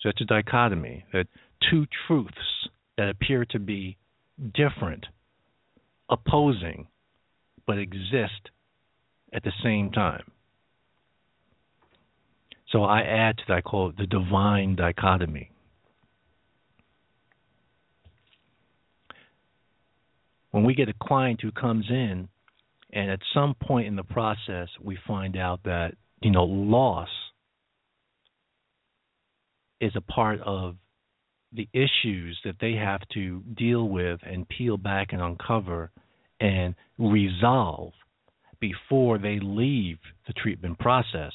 So it's a dichotomy that two truths that appear to be different opposing but exist at the same time. So I add to that, I call it the divine dichotomy. When we get a client who comes in, and at some point in the process, we find out that, you know, loss is a part of the issues that they have to deal with and peel back and uncover and resolve before they leave the treatment process.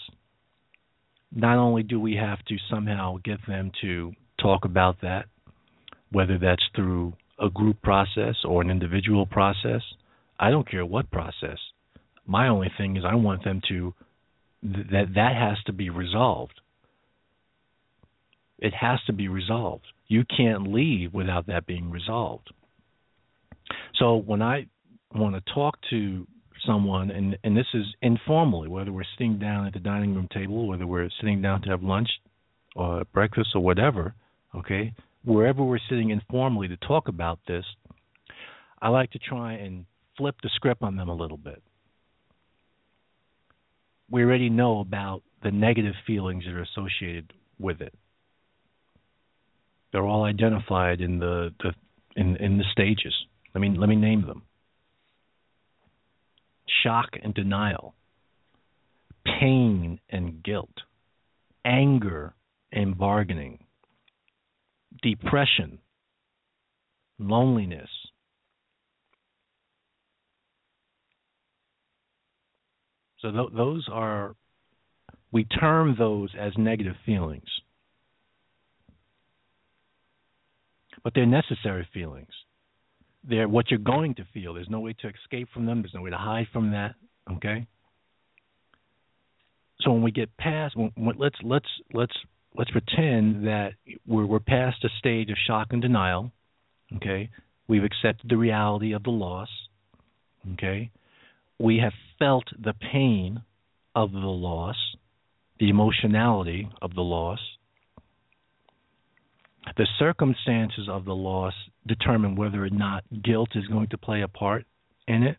Not only do we have to somehow get them to talk about that, whether that's through a group process or an individual process, I don't care what process. My only thing is I want them to that that has to be resolved. It has to be resolved. You can't leave without that being resolved. So when I want to talk to someone, and and this is informally, whether we're sitting down at the dining room table, whether we're sitting down to have lunch or breakfast or whatever, okay, wherever we're sitting informally to talk about this, I like to try and flip the script on them a little bit. We already know about the negative feelings that are associated with it. They're all identified in the, the in in the stages. Let me let me name them. Shock and denial, pain and guilt, anger and bargaining, depression, loneliness, So th- those are we term those as negative feelings. but they're necessary feelings. They're what you're going to feel. There's no way to escape from them. There's no way to hide from that. Okay. So when we get past, when, when, let's let's let's let's pretend that we're we're past a stage of shock and denial. Okay, we've accepted the reality of the loss. Okay, we have felt the pain of the loss, the emotionality of the loss. The circumstances of the loss determine whether or not guilt is going to play a part in it.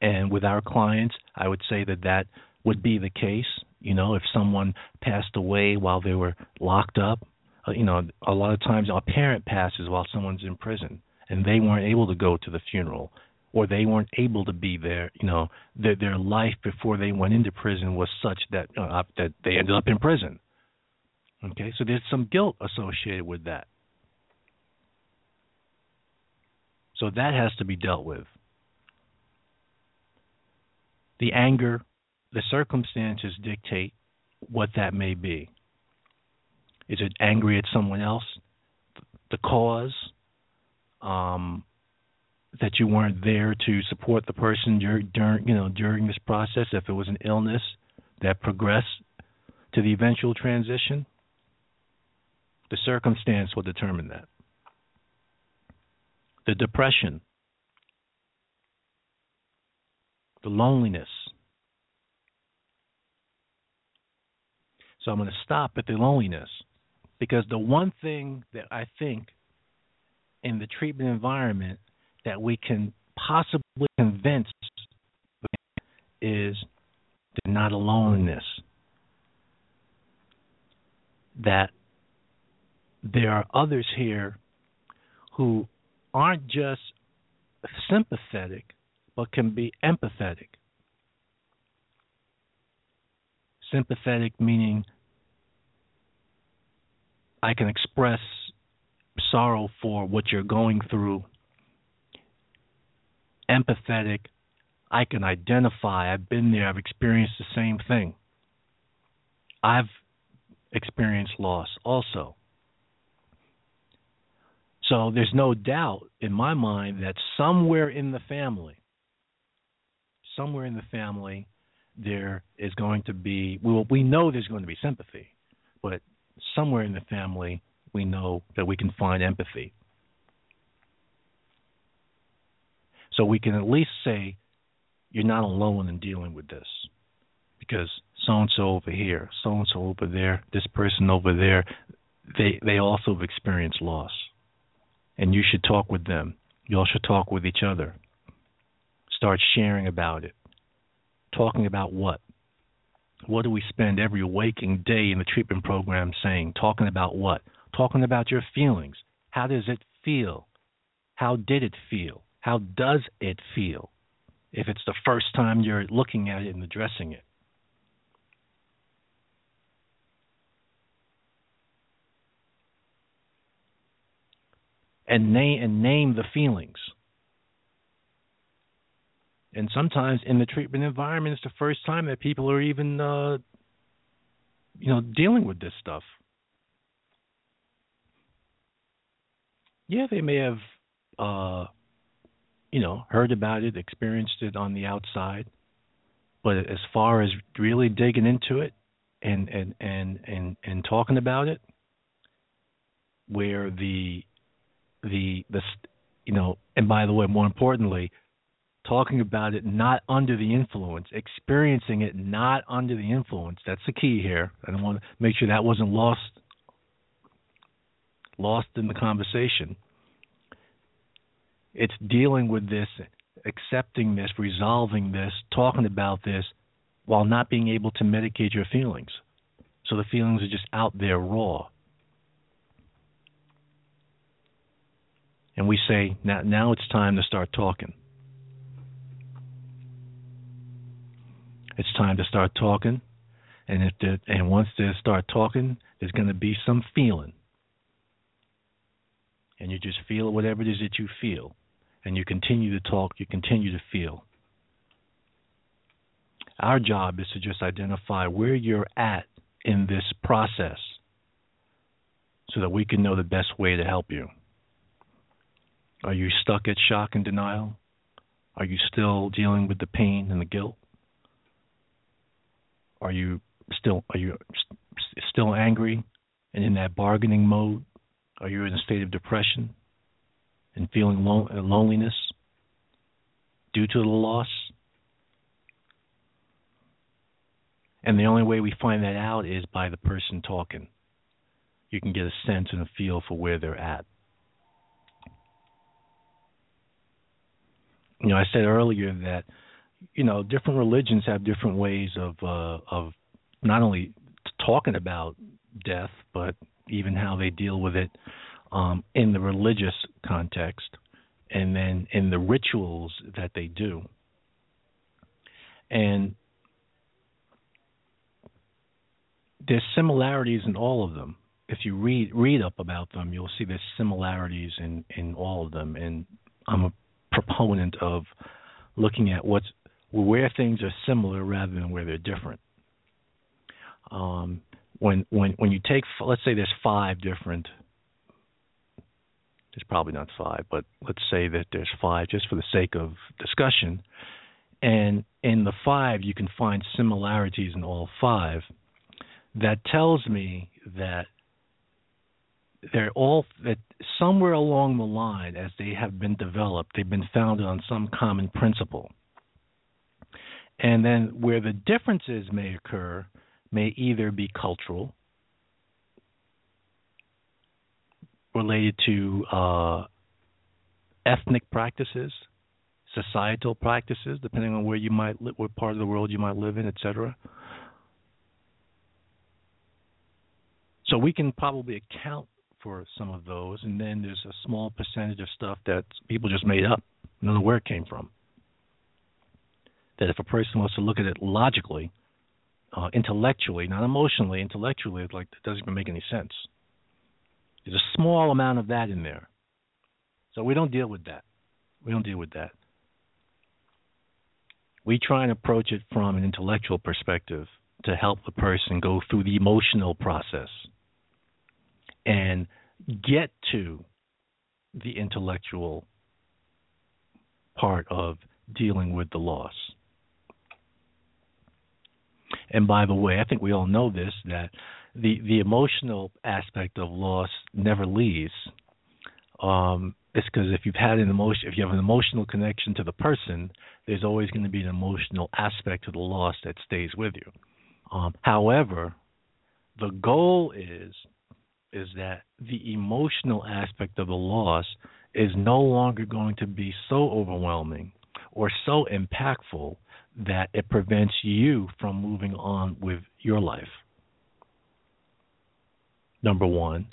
And with our clients, I would say that that would be the case. You know, if someone passed away while they were locked up, uh, you know, a lot of times a parent passes while someone's in prison and they weren't able to go to the funeral or they weren't able to be there. You know, their their life before they went into prison was such that uh, that they ended up in prison. Okay, so there's some guilt associated with that. So that has to be dealt with. The anger, the circumstances dictate what that may be. Is it angry at someone else? The cause, um, that you weren't there to support the person during, you know during this process. If it was an illness that progressed to the eventual transition, the circumstance will determine that. The depression, the loneliness. So I'm going to stop at the loneliness because the one thing that I think in the treatment environment that we can possibly convince is they're not alone in this. That there are others here who aren't just sympathetic, but can be empathetic. Sympathetic meaning I can express sorrow for what you're going through. Empathetic, I can identify. I've been there. I've experienced the same thing. I've experienced loss also. So there's no doubt in my mind that somewhere in the family, somewhere in the family, there is going to be, well, we know there's going to be sympathy, but somewhere in the family, we know that we can find empathy. So we can at least say, you're not alone in dealing with this because so and so over here, so and so over there, this person over there, they they also have experienced loss, and you should talk with them. You all should talk with each other. Start sharing about it. Talking about what? What do we spend every waking day in the treatment program saying? Talking about what? Talking about your feelings. How does it feel? How did it feel? How does it feel? If it's the first time you're looking at it and addressing it. and name and name the feelings. And sometimes in the treatment environment, it's the first time that people are even, uh, you know, dealing with this stuff. Yeah, they may have, uh, you know, heard about it, experienced it on the outside, but as far as really digging into it and and and and and talking about it, where the the the you know, and by the way, more importantly, talking about it not under the influence, experiencing it not under the influence. That's the key here. I want to make sure that wasn't lost lost in the conversation. It's dealing with this, accepting this, resolving this, talking about this while not being able to medicate your feelings. So the feelings are just out there raw. and we say now now it's time to start talking. It's time to start talking, and if and once they start talking, there's going to be some feeling, and you just feel whatever it is that you feel, and you continue to talk, you continue to feel. Our job is to just identify where you're at in this process so that we can know the best way to help you. Are you stuck at shock and denial? Are you still dealing with the pain and the guilt? Are you still are you still angry and in that bargaining mode? Are you in a state of depression and feeling loneliness due to the loss? And the only way we find that out is by the person talking. You can get a sense and a feel for where they're at. you know, I said earlier that you know different religions have different ways of uh, of not only talking about death, but even how they deal with it um, in the religious context, and then in the rituals that they do. And there's similarities in all of them. If you read read up about them, you'll see there's similarities in in all of them. And I'm a proponent of looking at what's where things are similar rather than where they're different. Um, when when when you take let's say there's five different there's probably not five, but let's say that there's five just for the sake of discussion. And in the five, you can find similarities in all five. That tells me that they're all that somewhere along the line as they have been developed they've been founded on some common principle and then where the differences may occur may either be cultural related to uh, ethnic practices societal practices depending on where you might live what part of the world you might live in etc so we can probably account for some of those, and then there's a small percentage of stuff that people just made up. I don't know where it came from. That if a person wants to look at it logically, uh, intellectually, not emotionally, intellectually, like it doesn't even make any sense. There's a small amount of that in there. So we don't deal with that. We don't deal with that. We try and approach it from an intellectual perspective to help the person go through the emotional process and get to the intellectual part of dealing with the loss. And by the way, I think we all know this that the the emotional aspect of loss never leaves. Um, it's because if you've had an emotion, if you have an emotional connection to the person, there's always going to be an emotional aspect to the loss that stays with you. Um, however, the goal is is that the emotional aspect of the loss is no longer going to be so overwhelming or so impactful that it prevents you from moving on with your life. Number one,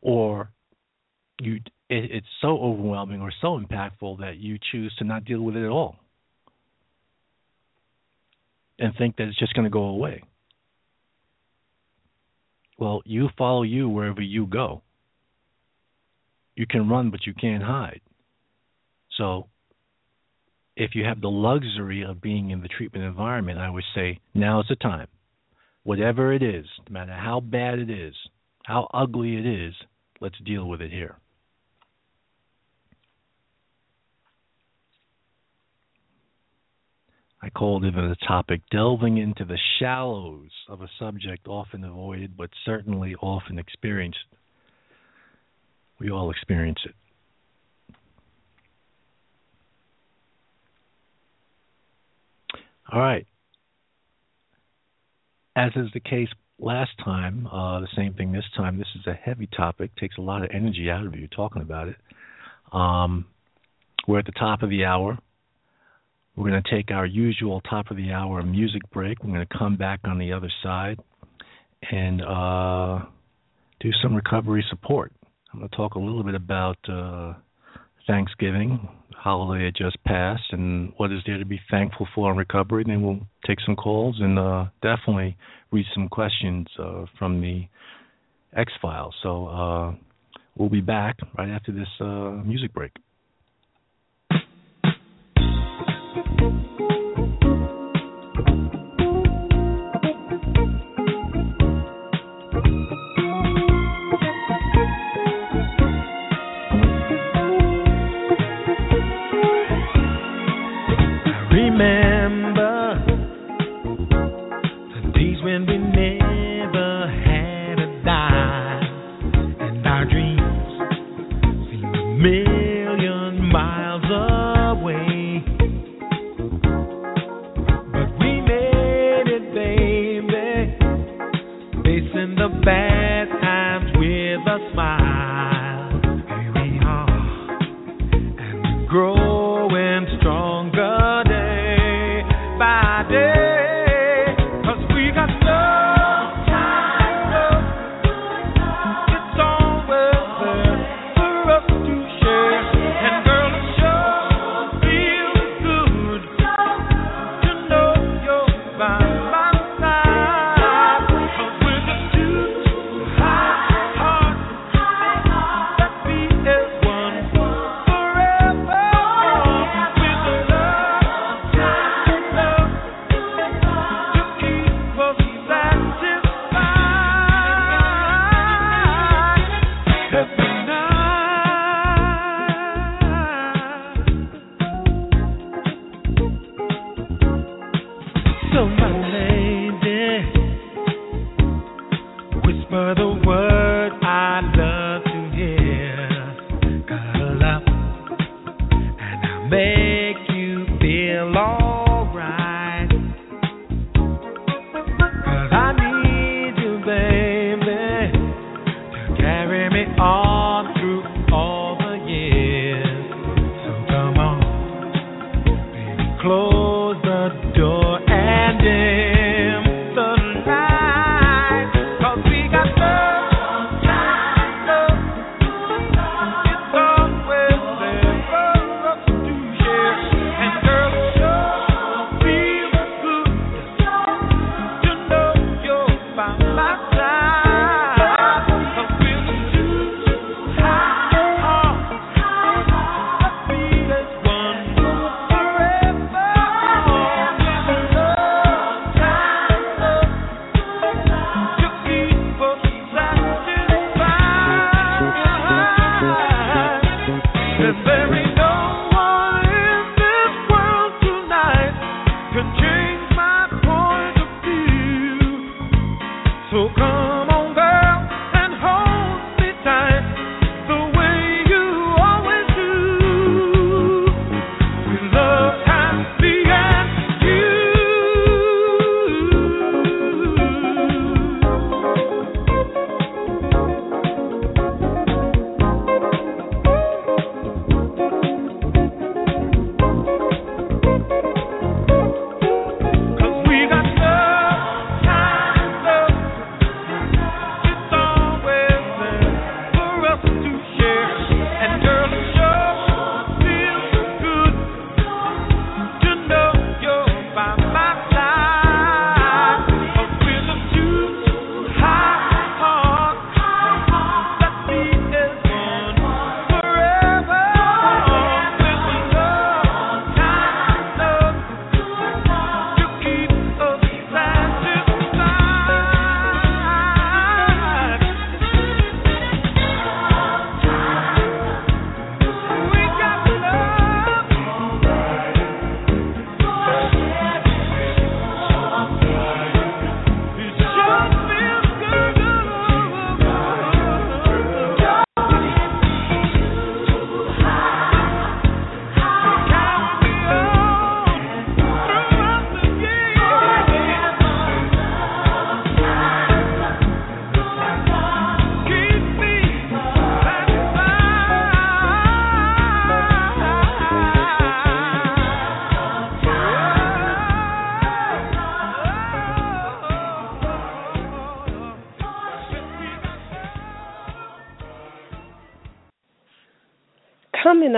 or you it, it's so overwhelming or so impactful that you choose to not deal with it at all and think that it's just going to go away. Well, you follow you wherever you go. You can run, but you can't hide. So, if you have the luxury of being in the treatment environment, I would say now is the time. Whatever it is, no matter how bad it is, how ugly it is, let's deal with it here. I called it the topic delving into the shallows of a subject often avoided but certainly often experienced. We all experience it. All right. As is the case last time, uh, the same thing this time. This is a heavy topic, takes a lot of energy out of you talking about it. Um, we're at the top of the hour. We're going to take our usual top of the hour music break. We're going to come back on the other side and uh, do some recovery support. I'm going to talk a little bit about uh, Thanksgiving, holiday that just passed, and what is there to be thankful for in recovery. Then we'll take some calls and uh, definitely read some questions uh, from the X Files. So uh, we'll be back right after this uh, music break.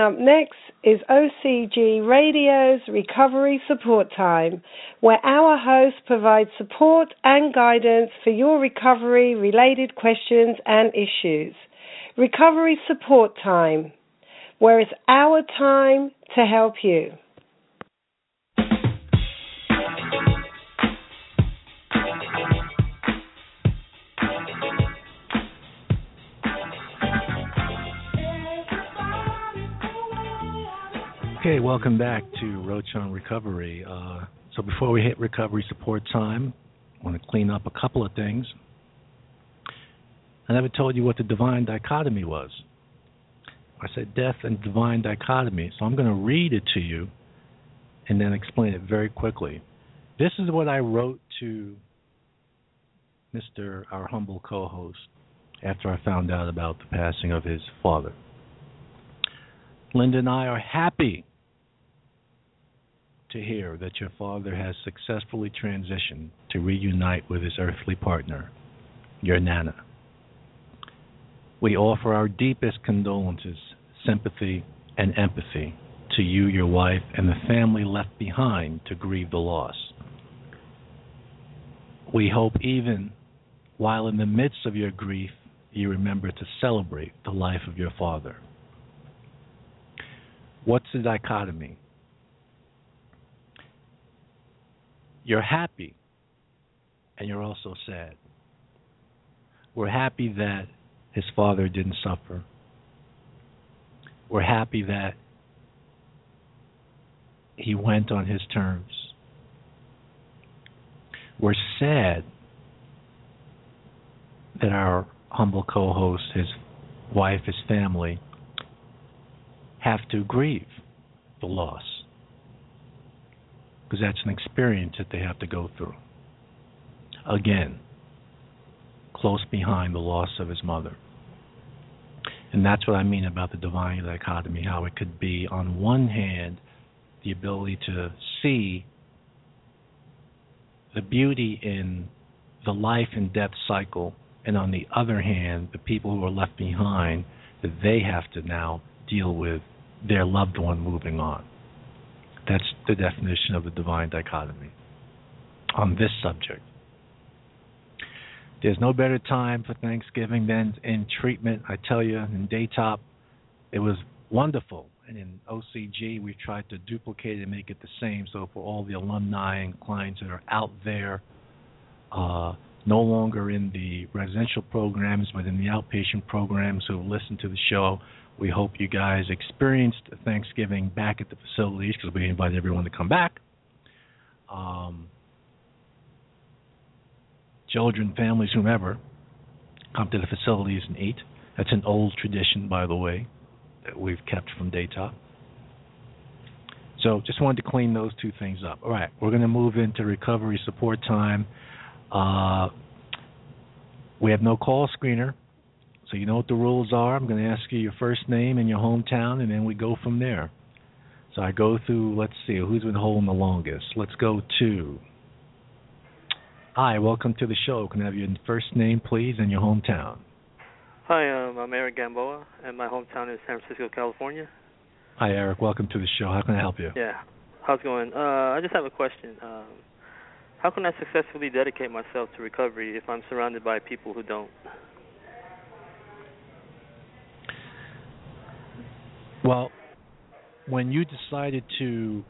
Up next is OCG Radio's Recovery Support Time, where our host provides support and guidance for your recovery related questions and issues. Recovery Support Time, where it's our time to help you. Okay, welcome back to Roach on Recovery. Uh, so before we hit recovery support time, I want to clean up a couple of things. I never told you what the divine dichotomy was. I said death and divine dichotomy, so I'm going to read it to you and then explain it very quickly. This is what I wrote to Mr. our humble co-host after I found out about the passing of his father. Linda and I are happy to hear that your father has successfully transitioned to reunite with his earthly partner, your Nana. We offer our deepest condolences, sympathy, and empathy to you, your wife, and the family left behind to grieve the loss. We hope even while in the midst of your grief, you remember to celebrate the life of your father. What's the dichotomy? You're happy and you're also sad. We're happy that his father didn't suffer. We're happy that he went on his terms. We're sad that our humble co host, his wife, his family, have to grieve the loss because that's an experience that they have to go through. Again, close behind the loss of his mother. And that's what I mean about the divine dichotomy, how it could be, on one hand, the ability to see the beauty in the life and death cycle, and on the other hand, the people who are left behind, that they have to now deal with their loved one moving on. That's the definition of the divine dichotomy on this subject. There's no better time for Thanksgiving than in treatment. I tell you, in Daytop, it was wonderful. And in OCG, we tried to duplicate and make it the same. So for all the alumni and clients that are out there, uh, no longer in the residential programs, but in the outpatient programs who listen to the show, we hope you guys experienced Thanksgiving back at the facilities because we invite everyone to come back. Um, children, families, whomever, come to the facilities and eat. That's an old tradition, by the way, that we've kept from Daytop. So just wanted to clean those two things up. All right, we're going to move into recovery support time. Uh, we have no call screener, so you know what the rules are. I'm going to ask you your first name and your hometown, and then we go from there. So I go through, let's see, who's been holding the longest. Let's go to. Hi, welcome to the show. Can I have your first name, please, and your hometown? Hi, um, I'm Eric Gamboa, and my hometown is San Francisco, California. Hi, Eric. Welcome to the show. How can I help you? Yeah. How's it going? Uh, I just have a question. Um, how can I successfully dedicate myself to recovery if I'm surrounded by people who don't? Well, when you decided to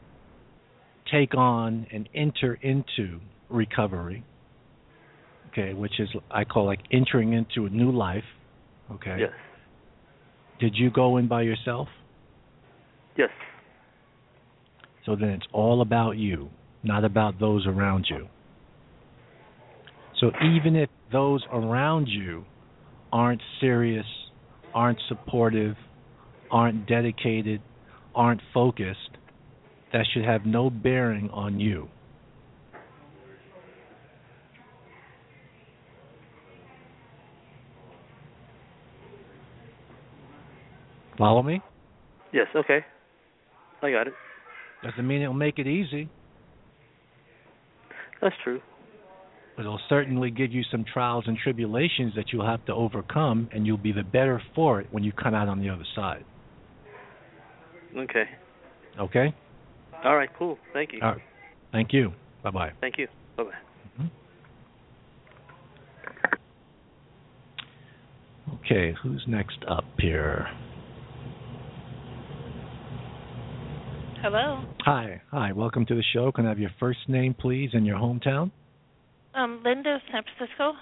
take on and enter into recovery, okay, which is I call like entering into a new life, okay. Yes. Did you go in by yourself? Yes. So then it's all about you, not about those around you. So even if those around you aren't serious, aren't supportive, aren't dedicated, aren't focused, that should have no bearing on you. Follow me? Yes, okay. I got it. Doesn't mean it'll make it easy. That's true. But it'll certainly give you some trials and tribulations that you'll have to overcome, and you'll be the better for it when you come out on the other side. Okay. Okay? All right, cool. Thank you. All right. Thank you. Bye bye. Thank you. Bye bye. Mm-hmm. Okay, who's next up here? Hello. Hi, hi. Welcome to the show. Can I have your first name, please, and your hometown? Um, Linda, San Francisco.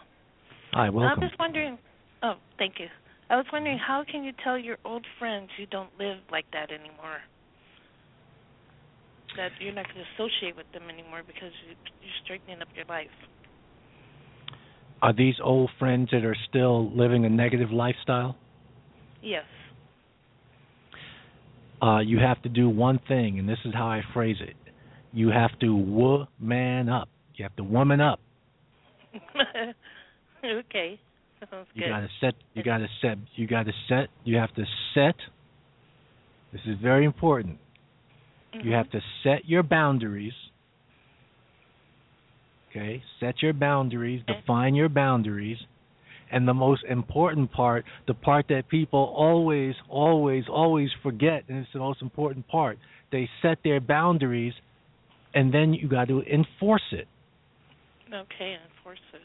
Hi, welcome. I'm just wondering. Oh, thank you. I was wondering how can you tell your old friends you don't live like that anymore? That you're not going to associate with them anymore because you, you're straightening up your life. Are these old friends that are still living a negative lifestyle? Yes. Uh, you have to do one thing, and this is how I phrase it. You have to woman up. You have to woman up. okay. You good. gotta set. You gotta set. You gotta set. You have to set. This is very important. Mm-hmm. You have to set your boundaries. Okay, set your boundaries. Okay. Define your boundaries. And the most important part, the part that people always, always, always forget, and it's the most important part, they set their boundaries, and then you got to enforce it. Okay, enforce it.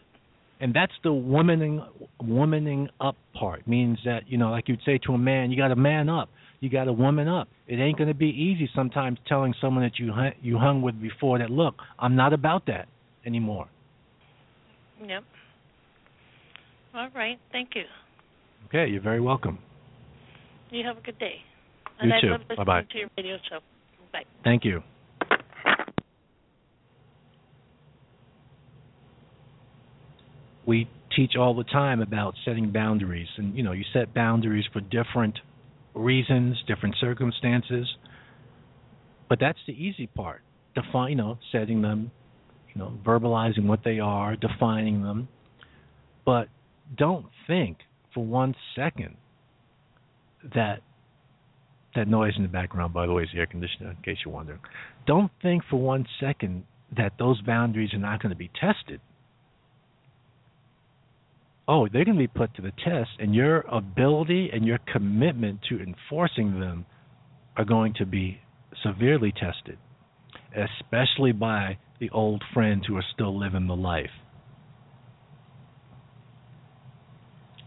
And that's the womaning womaning up part means that you know like you'd say to a man you got to man up you got to woman up it ain't going to be easy sometimes telling someone that you hung, you hung with before that look i'm not about that anymore Yep. All right. Thank you. okay you're very welcome You have a good day. You and too. I love listening Bye-bye. to your radio show. Bye. thank you we teach all the time about setting boundaries. And you know you set boundaries for different reasons different circumstances. But that's the easy part. Define you know setting them you know verbalizing what they are defining them. But don't think for one second that that noise in the background by the way is the air conditioner in case you're wondering. Don't think for one second that those boundaries are not going to be tested oh, they're going to be put to the test, and your ability and your commitment to enforcing them are going to be severely tested, especially by the old friends who are still living the life.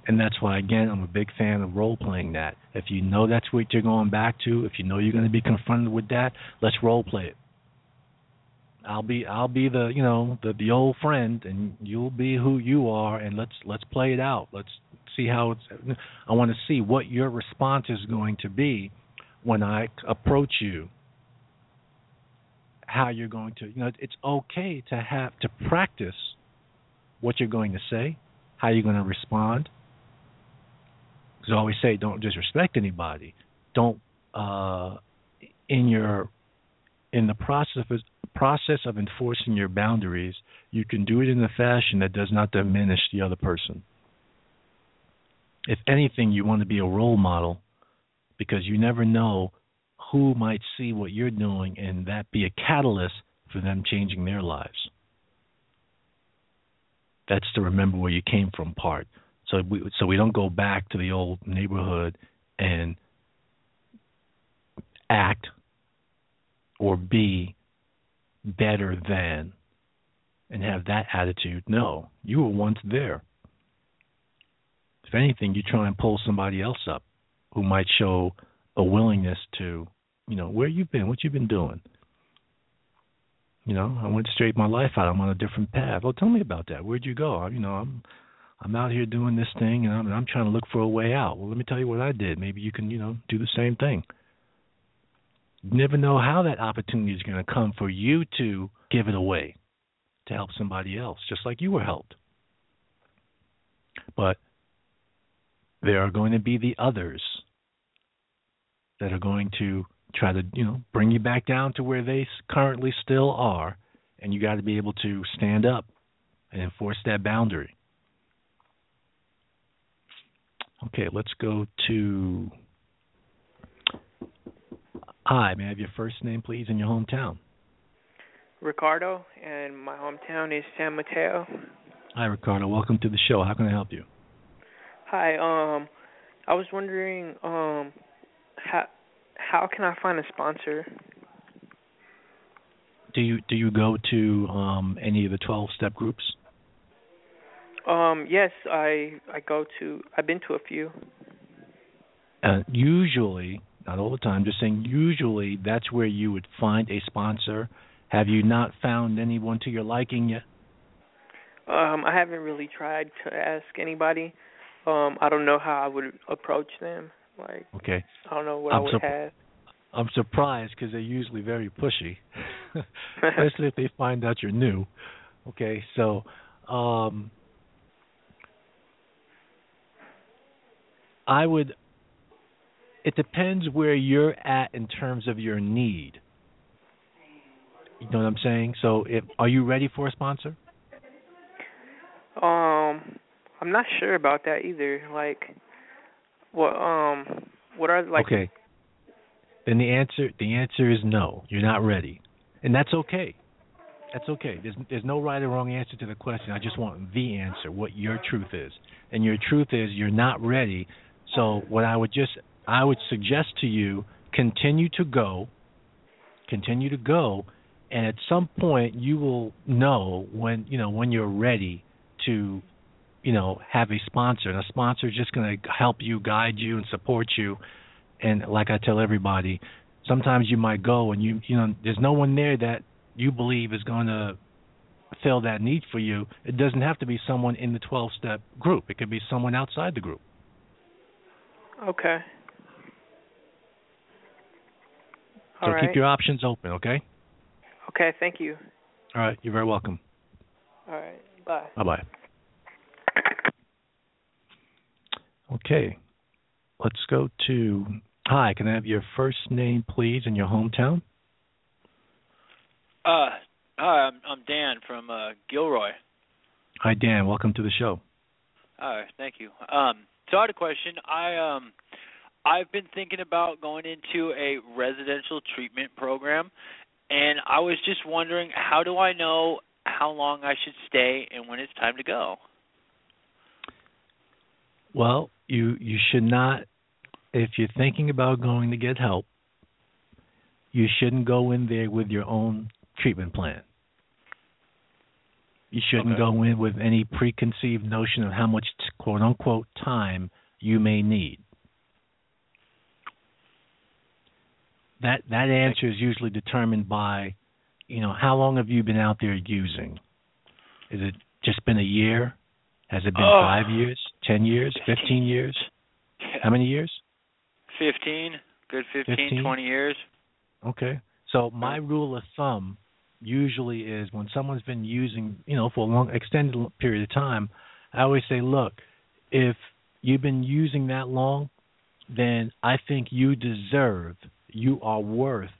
And that's why, again, I'm a big fan of role playing that. If you know that's what you're going back to, if you know you're going to be confronted with that, let's role play it. I'll be I'll be the you know the the old friend and you'll be who you are and let's let's play it out. Let's see how it's I want to see what your response is going to be when I approach you. How you're going to you know it's okay to have to practice what you're going to say, how you're going to respond. Because I always say, don't disrespect anybody. Don't uh, in your in the process of process of enforcing your boundaries, you can do it in a fashion that does not diminish the other person. If anything, you want to be a role model because you never know who might see what you're doing and that be a catalyst for them changing their lives. That's to remember where you came from part. So we so we don't go back to the old neighborhood and act or be better than and have that attitude. No, you were once there. If anything, you try and pull somebody else up who might show a willingness to, you know, where you've been, what you've been doing. You know, I went straight my life out. I'm on a different path. Well, tell me about that. Where'd you go? You know, I'm I'm out here doing this thing, and I'm I'm trying to look for a way out. Well, let me tell you what I did. Maybe you can, you know, do the same thing. Never know how that opportunity is going to come for you to give it away to help somebody else, just like you were helped. But there are going to be the others that are going to try to, you know, bring you back down to where they currently still are, and you got to be able to stand up and enforce that boundary. Okay, let's go to Hi, may I have your first name, please, and your hometown? Ricardo, and my hometown is San Mateo. Hi, Ricardo. Welcome to the show. How can I help you? Hi. Um, I was wondering, um, how how can I find a sponsor? Do you do you go to um any of the twelve step groups? Um, yes, I I go to. I've been to a few. Uh, usually, not all the time, just saying usually that's where you would find a sponsor. Have you not found anyone to your liking yet? Um, I haven't really tried to ask anybody. Um, I don't know how I would approach them. Like, okay, I don't know what I'm I would sur- have. I'm surprised because they're usually very pushy, especially if they find out you're new. Okay, so um, I would it depends where you're at in terms of your need. You know what I'm saying? So, if are you ready for a sponsor? Um, I'm not sure about that either. Like, what um, what are like? Okay. Then the answer the answer is no. You're not ready, and that's okay. That's okay. There's there's no right or wrong answer to the question. I just want the answer, what your truth is, and your truth is you're not ready. So what I would just I would suggest to you continue to go, continue to go, and at some point you will know when you know when you're ready to, you know, have a sponsor. And a sponsor is just going to help you, guide you, and support you. And like I tell everybody, sometimes you might go and you you know there's no one there that you believe is going to fill that need for you. It doesn't have to be someone in the 12 step group. It could be someone outside the group. Okay. So All right. keep your options open, okay? Okay, thank you. All right, you're very welcome. All right, bye. Bye bye. Okay, let's go to. Hi, can I have your first name, please, and your hometown? Uh, hi, I'm I'm Dan from uh, Gilroy. Hi, Dan. Welcome to the show. All right, thank you. Um, so I had a question. I um, I've been thinking about going into a residential treatment program, and I was just wondering, how do I know how long I should stay and when it's time to go? Well, you you should not. If you're thinking about going to get help, you shouldn't go in there with your own treatment plan. You shouldn't Okay. go in with any preconceived notion of how much quote unquote time you may need. That that answer is usually determined by, you know, how long have you been out there using? Is it just been a year? Has it been Oh. five years, ten years, fifteen years? How many years? Fifteen, good 15, 15? 20 years. Okay. So my rule of thumb usually is when someone's been using, you know, for a long extended period of time, I always say, look, if you've been using that long, then I think you deserve, you are worth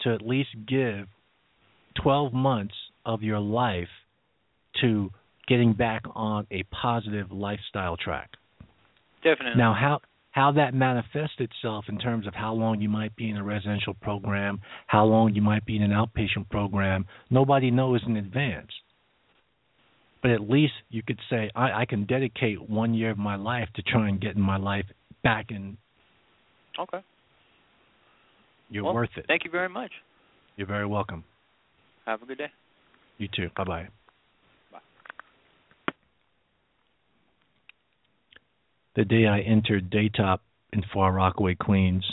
to at least give 12 months of your life to getting back on a positive lifestyle track. Definitely. Now, how how that manifests itself in terms of how long you might be in a residential program, how long you might be in an outpatient program, nobody knows in advance. But at least you could say, I, I can dedicate one year of my life to try and get my life back in. Okay. You're well, worth it. Thank you very much. You're very welcome. Have a good day. You too. Bye bye. the day I entered Daytop in Far Rockaway, Queens,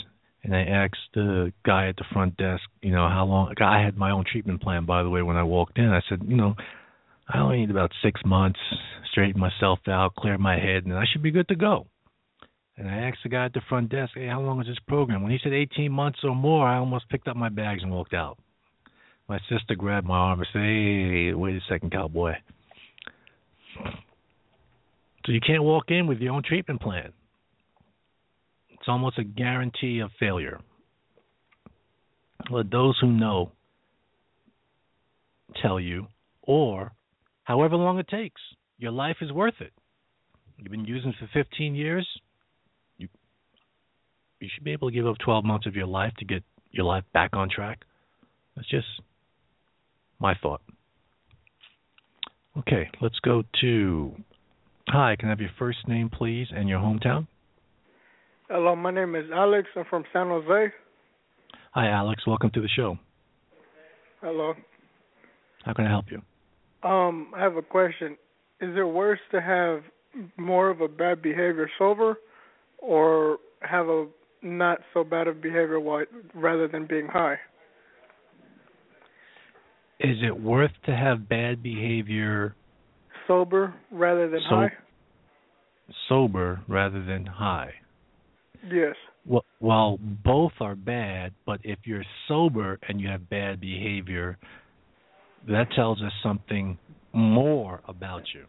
and I asked the guy at the front desk, you know, how long. I had my own treatment plan, by the way, when I walked in. I said, you know, I only need about six months, straighten myself out, clear my head, and I should be good to go. And I asked the guy at the front desk, hey, how long is this program? When he said 18 months or more, I almost picked up my bags and walked out. My sister grabbed my arm and said, hey, wait a second, cowboy. So you can't walk in with your own treatment plan. It's almost a guarantee of failure. Let those who know tell you, or however long it takes, your life is worth it. You've been using for 15 years. You should be able to give up 12 months of your life to get your life back on track. That's just my thought. Okay, let's go to Hi, can I have your first name, please, and your hometown? Hello, my name is Alex. I'm from San Jose. Hi, Alex. Welcome to the show. Hello. How can I help you? Um, I have a question. Is it worse to have more of a bad behavior sober, or have a not so bad of behavior while, rather than being high? Is it worth to have bad behavior sober rather than so, high? Sober rather than high. Yes. Well, well, both are bad, but if you're sober and you have bad behavior, that tells us something more about you.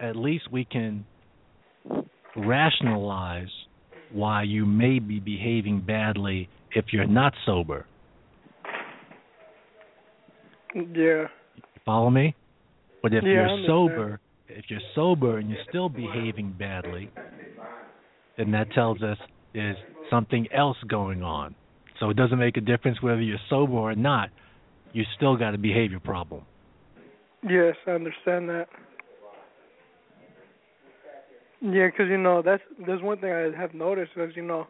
At least we can rationalize why you may be behaving badly if you're not sober. Yeah. Follow me? But if yeah, you're sober, if you're sober and you're still behaving badly, then that tells us there's something else going on. So it doesn't make a difference whether you're sober or not. You still got a behavior problem. Yes, I understand that. Yeah, because you know that's there's one thing I have noticed is you know,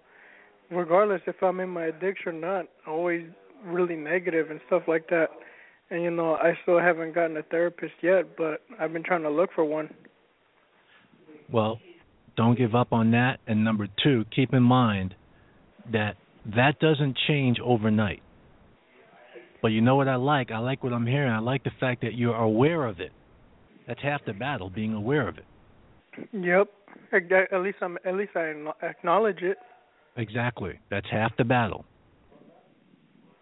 regardless if I'm in my addiction or not, I'm always really negative and stuff like that. And you know, I still haven't gotten a therapist yet, but I've been trying to look for one. Well, don't give up on that. And number two, keep in mind that that doesn't change overnight. But you know what I like? I like what I'm hearing. I like the fact that you're aware of it. That's half the battle, being aware of it. Yep. At least I'm. At least I acknowledge it. Exactly. That's half the battle.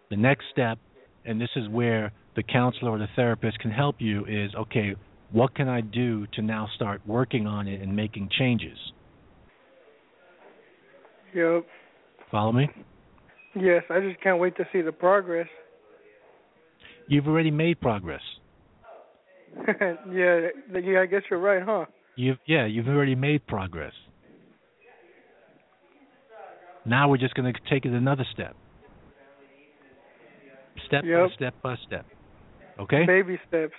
The next step, and this is where the counselor or the therapist can help you is okay, what can I do to now start working on it and making changes? Yep. Follow me? Yes, I just can't wait to see the progress. You've already made progress. yeah, yeah, I guess you're right, huh? You've yeah, you've already made progress. Now we're just going to take it another step. Step yep. by step by step. Okay? Baby steps.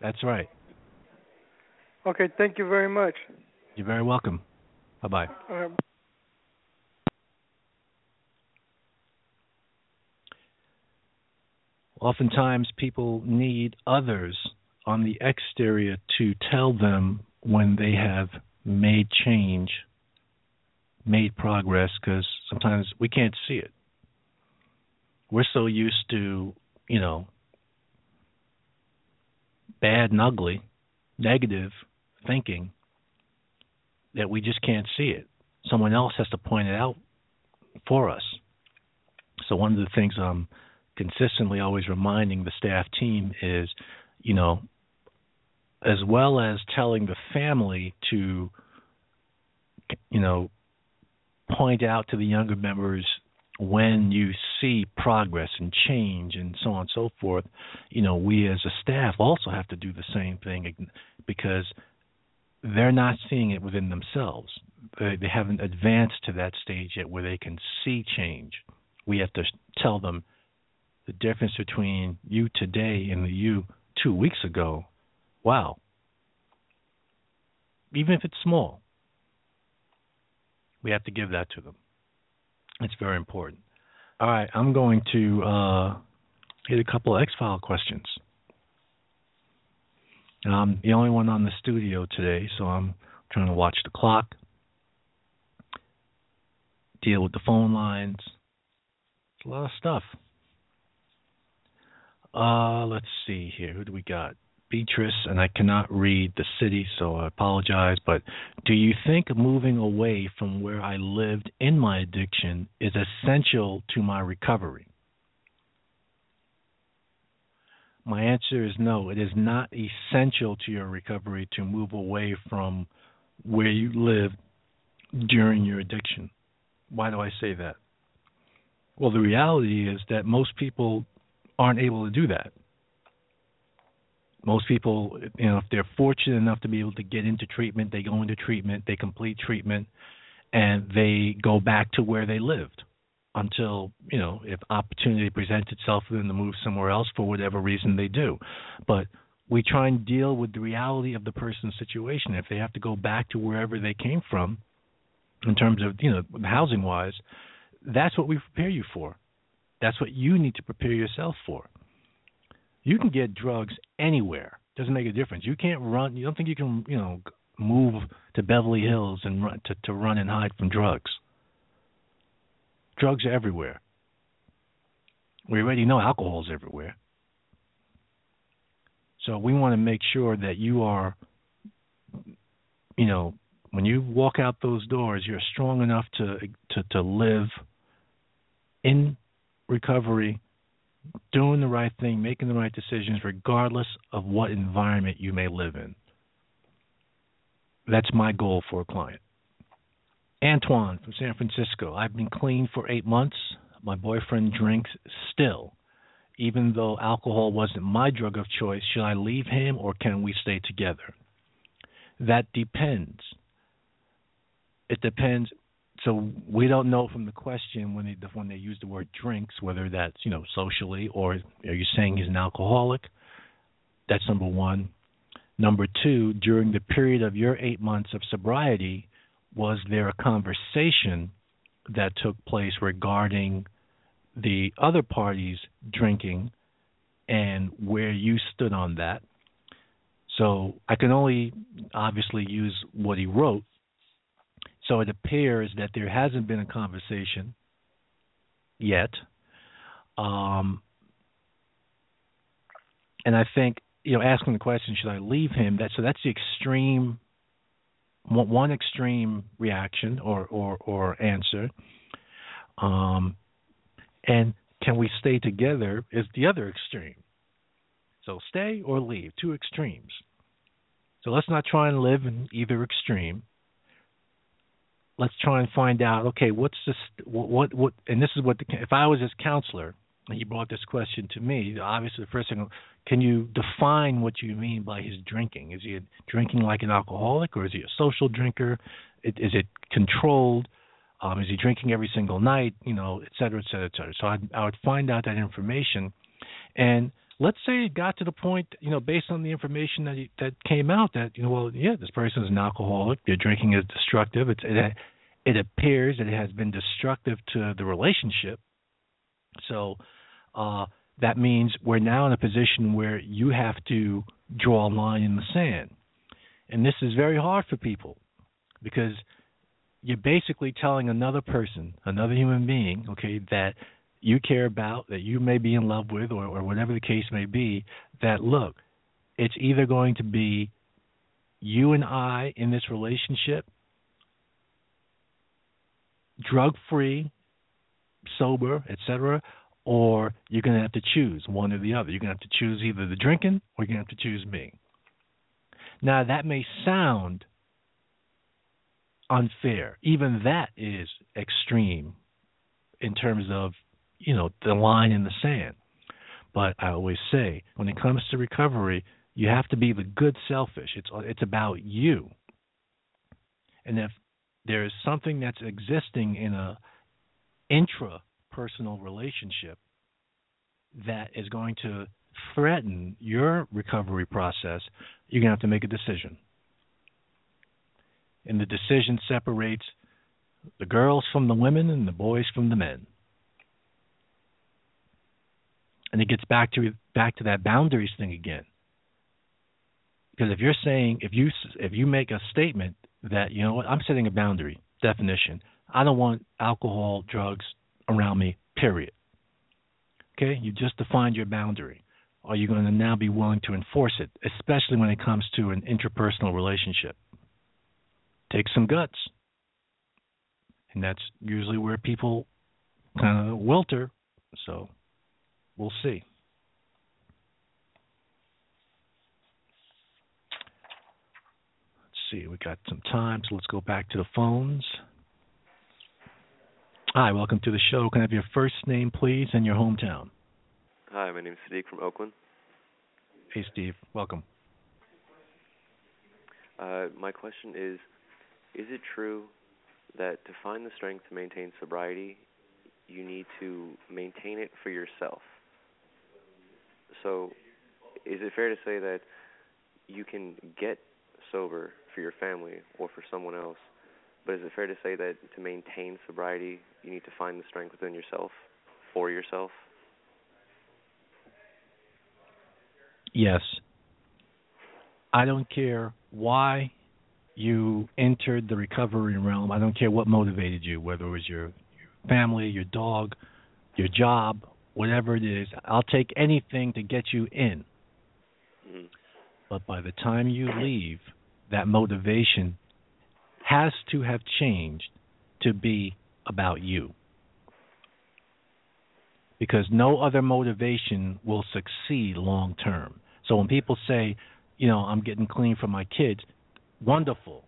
That's right. Okay, thank you very much. You're very welcome. Bye bye. Right. Oftentimes, people need others on the exterior to tell them when they have made change, made progress, because sometimes we can't see it. We're so used to, you know, bad and ugly, negative thinking that we just can't see it. Someone else has to point it out for us. So one of the things I'm consistently always reminding the staff team is, you know, as well as telling the family to, you know, point out to the younger members when you see progress and change and so on and so forth, you know, we as a staff also have to do the same thing because they're not seeing it within themselves. They, they haven't advanced to that stage yet where they can see change. We have to tell them the difference between you today and the you two weeks ago. Wow. Even if it's small, we have to give that to them. It's very important. All right, I'm going to uh, hit a couple of X File questions. I'm the only one on the studio today, so I'm trying to watch the clock, deal with the phone lines. It's a lot of stuff. Uh, let's see here. Who do we got? Beatrice, and I cannot read the city, so I apologize. But do you think moving away from where I lived in my addiction is essential to my recovery? My answer is no. It is not essential to your recovery to move away from where you lived during your addiction. Why do I say that? Well, the reality is that most people aren't able to do that most people, you know, if they're fortunate enough to be able to get into treatment, they go into treatment, they complete treatment, and they go back to where they lived until, you know, if opportunity presents itself for them to move somewhere else for whatever reason they do. But we try and deal with the reality of the person's situation. If they have to go back to wherever they came from, in terms of, you know, housing wise, that's what we prepare you for. That's what you need to prepare yourself for. You can get drugs anywhere. Doesn't make a difference. You can't run. You don't think you can, you know, move to Beverly Hills and run to to run and hide from drugs. Drugs are everywhere. We already know alcohol's everywhere. So we want to make sure that you are, you know, when you walk out those doors, you're strong enough to to to live in recovery doing the right thing, making the right decisions, regardless of what environment you may live in. That's my goal for a client. Antoine from San Francisco. I've been clean for eight months. My boyfriend drinks still. Even though alcohol wasn't my drug of choice, should I leave him or can we stay together? That depends. It depends so we don't know from the question when they when they use the word drinks whether that's you know socially or are you saying he's an alcoholic? That's number one. Number two, during the period of your eight months of sobriety, was there a conversation that took place regarding the other party's drinking and where you stood on that? So I can only obviously use what he wrote so it appears that there hasn't been a conversation yet. Um, and I think you know, asking the question, should I leave him? That so that's the extreme, one extreme reaction or or or answer. Um, and can we stay together? Is the other extreme. So stay or leave, two extremes. So let's not try and live in either extreme let's try and find out okay what's this what what, what and this is what the, if i was his counselor and he brought this question to me obviously the first thing can you define what you mean by his drinking? Is he drinking like an alcoholic or is he a social drinker? Is it controlled? Um, is he drinking every single night you know et cetera et cetera et cetera. So I'd, i would find out that information. And let's say it got to the point, you know, based on the information that that came out, that you know, well, yeah, this person is an alcoholic. Their drinking is destructive. It's it, it appears that it has been destructive to the relationship. So uh, that means we're now in a position where you have to draw a line in the sand, and this is very hard for people because you're basically telling another person, another human being, okay, that you care about, that you may be in love with, or, or whatever the case may be, that look, it's either going to be you and I in this relationship, drug free, sober, etc., or you're going to have to choose one or the other. You're going to have to choose either the drinking or you're going to have to choose me. Now, that may sound unfair. Even that is extreme in terms of, you know, the line in the sand. But I always say, when it comes to recovery, you have to be the good selfish. It's it's about you. And if there is something that's existing in a intra-personal relationship that is going to threaten your recovery process, you're going to have to make a decision. And the decision separates the girls from the women and the boys from the men. And it gets back to back to that boundaries thing again. Because if you're saying if you if you make a statement that you know what I'm setting a boundary definition, I don't want alcohol, drugs around me. Period. Okay, you just defined your boundary. Are you going to now be willing to enforce it, especially when it comes to an interpersonal relationship? Take some guts. And that's usually where people kind of wilter. So we'll see. Let's see, we got some time, so let's go back to the phones. Hi, welcome to the show. Can I have your first name, please, and your hometown? Hi, my name is Sadiq from Oakland. Hey, Steve. Welcome. Uh, my question is Is it true that to find the strength to maintain sobriety, you need to maintain it for yourself? So, is it fair to say that you can get sober for your family or for someone else, but is it fair to say that to maintain sobriety, you need to find the strength within yourself for yourself? Yes. I don't care why you entered the recovery realm. I don't care what motivated you, whether it was your, family, your dog, your job, whatever it is. I'll take anything to get you in. Mm-hmm. But by the time you leave, that motivation has to have changed to be about you. Because no other motivation will succeed long term. So when people say, you know, I'm getting clean for my kids, wonderful.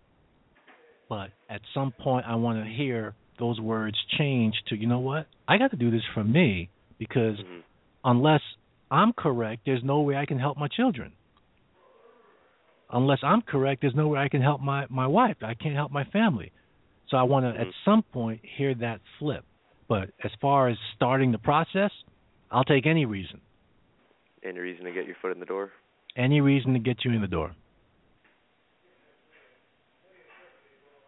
But at some point, I want to hear those words change to, you know what? I got to do this for me because mm-hmm. unless I'm correct, there's no way I can help my children. Unless I'm correct, there's no way I can help my my wife. I can't help my family. So I want to, mm-hmm. at some point, hear that flip. But as far as starting the process, I'll take any reason. Any reason to get your foot in the door? Any reason to get you in the door.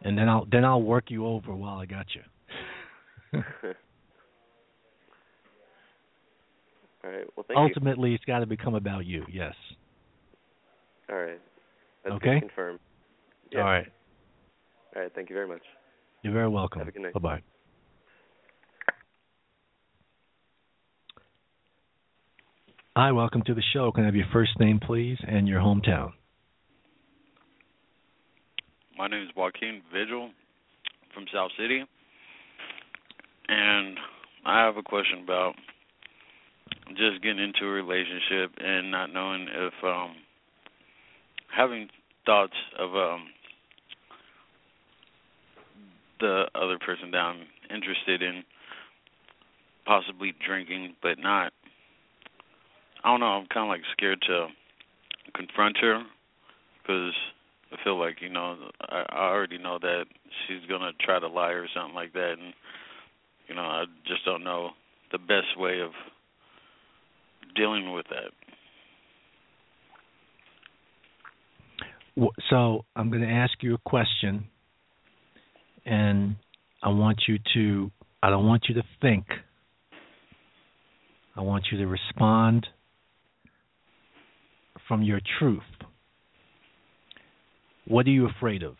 And then I'll then I'll work you over while I got you. All right. Well, thank Ultimately, you. it's got to become about you. Yes. All right. That's okay. Confirmed. Yeah. All right. All right. Thank you very much. You're very welcome. Have a good night. Bye bye. Hi, welcome to the show. Can I have your first name, please, and your hometown? My name is Joaquin Vigil from South City, and I have a question about just getting into a relationship and not knowing if um having thoughts of um the other person that I'm interested in possibly drinking but not I don't know. I'm kind of like scared to confront her because I feel like you know I, I already know that she's gonna try to lie or something like that, and you know I just don't know the best way of dealing with that. So I'm going to ask you a question, and I want you to. I don't want you to think. I want you to respond from your truth. What are you afraid of?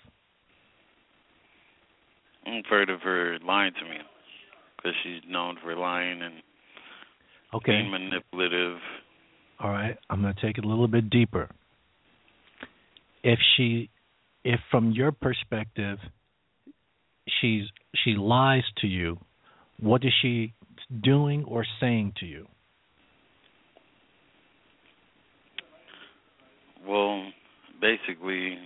I'm afraid of her lying to me because she's known for lying and okay. being manipulative. All right, I'm going to take it a little bit deeper. If she, if from your perspective, she's she lies to you, what is she doing or saying to you? Well, basically,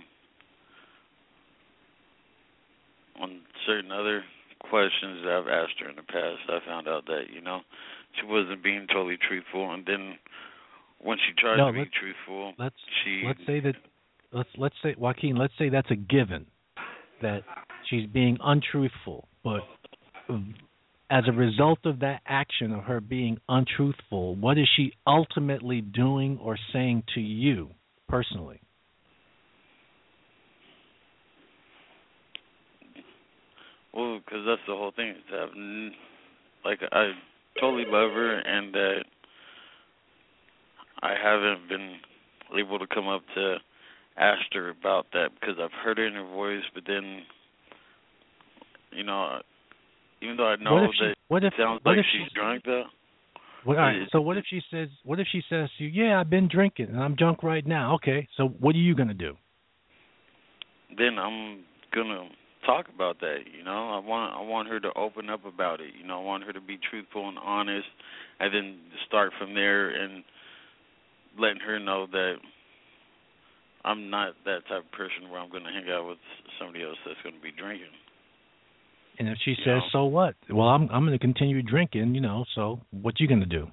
on certain other questions that I've asked her in the past, I found out that you know she wasn't being totally truthful, and then when she tried no, to be truthful, let's she let's say that let's let's say Joaquin, let's say that's a given that she's being untruthful, but as a result of that action of her being untruthful, what is she ultimately doing or saying to you personally? Well, because that's the whole thing. That, like, I totally love her, and that I haven't been able to come up to ask her about that because I've heard it in her voice, but then, you know, even though I know what that she, what if, it sounds what like if she's drunk, though. What, right, so what if she says, what if she says to you, yeah, I've been drinking and I'm drunk right now. Okay, so what are you gonna do? Then I'm gonna talk about that. You know, I want I want her to open up about it. You know, I want her to be truthful and honest, and then start from there and letting her know that I'm not that type of person where I'm going to hang out with somebody else that's going to be drinking. And if she You says, know. so what? Well, I'm I'm going to continue drinking, you know. So what you going to do?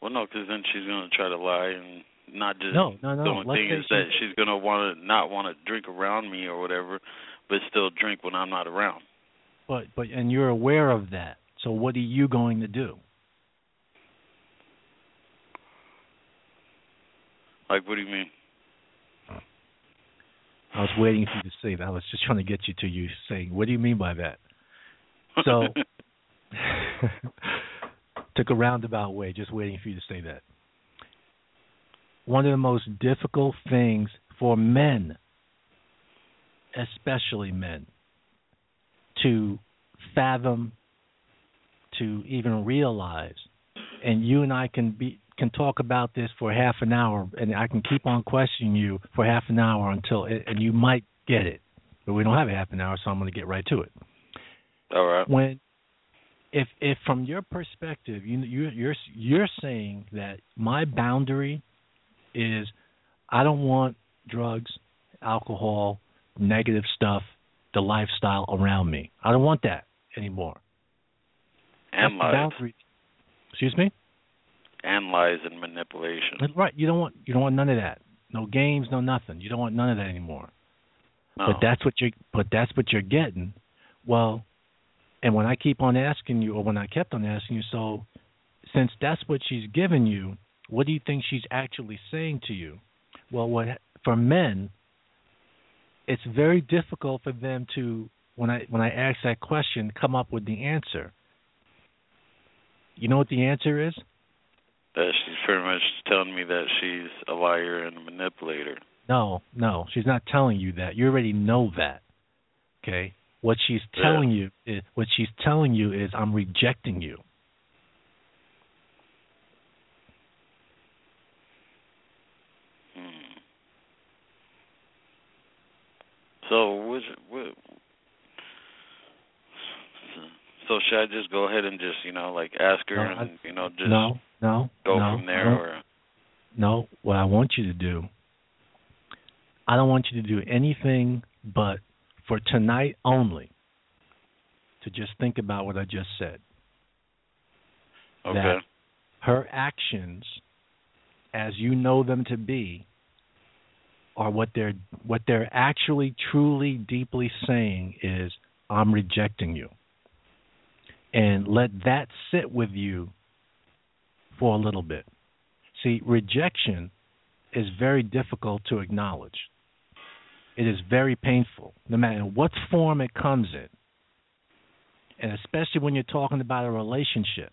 Well, no, because then she's going to try to lie and not just. No, no, no. The only Let's thing is she- that she's going to want to not want to drink around me or whatever, but still drink when I'm not around. But but and you're aware of that. So what are you going to do? Like, what do you mean? I was waiting for you to say that. I was just trying to get you to you saying, "What do you mean by that?" So took a roundabout way, just waiting for you to say that. One of the most difficult things for men, especially men, to fathom, to even realize, and you and I can be can talk about this for half an hour, and I can keep on questioning you for half an hour until, and you might get it, but we don't have a half an hour, so I'm going to get right to it All right. when if if from your perspective you you you're you're saying that my boundary is I don't want drugs, alcohol, negative stuff, the lifestyle around me. I don't want that anymore. And That's lies. boundary. Excuse me? And lies and manipulation. Right. You don't want you don't want none of that. No games, no nothing. You don't want none of that anymore. No. But that's what you're but that's what you're getting. Well, and when I keep on asking you or when I kept on asking you, so since that's what she's given you, what do you think she's actually saying to you? Well, what for men, it's very difficult for them to when I when I ask that question come up with the answer. You know what the answer is? That she's pretty much telling me that she's a liar and a manipulator. No, no, she's not telling you that. You already know that. Okay? What she's telling you is what she's telling you is I'm rejecting you. So so should I just go ahead and just, you know, like ask her No, and you know, just no, no, go no, from there no. or No, what I want you to do, I don't want you to do anything but for tonight only to just think about what I just said. Okay. That her actions, as you know them to be, are what they're what they're actually truly deeply saying is I'm rejecting you. And let that sit with you for a little bit. See, rejection is very difficult to acknowledge. It is very painful, no matter what form it comes in. And especially when you're talking about a relationship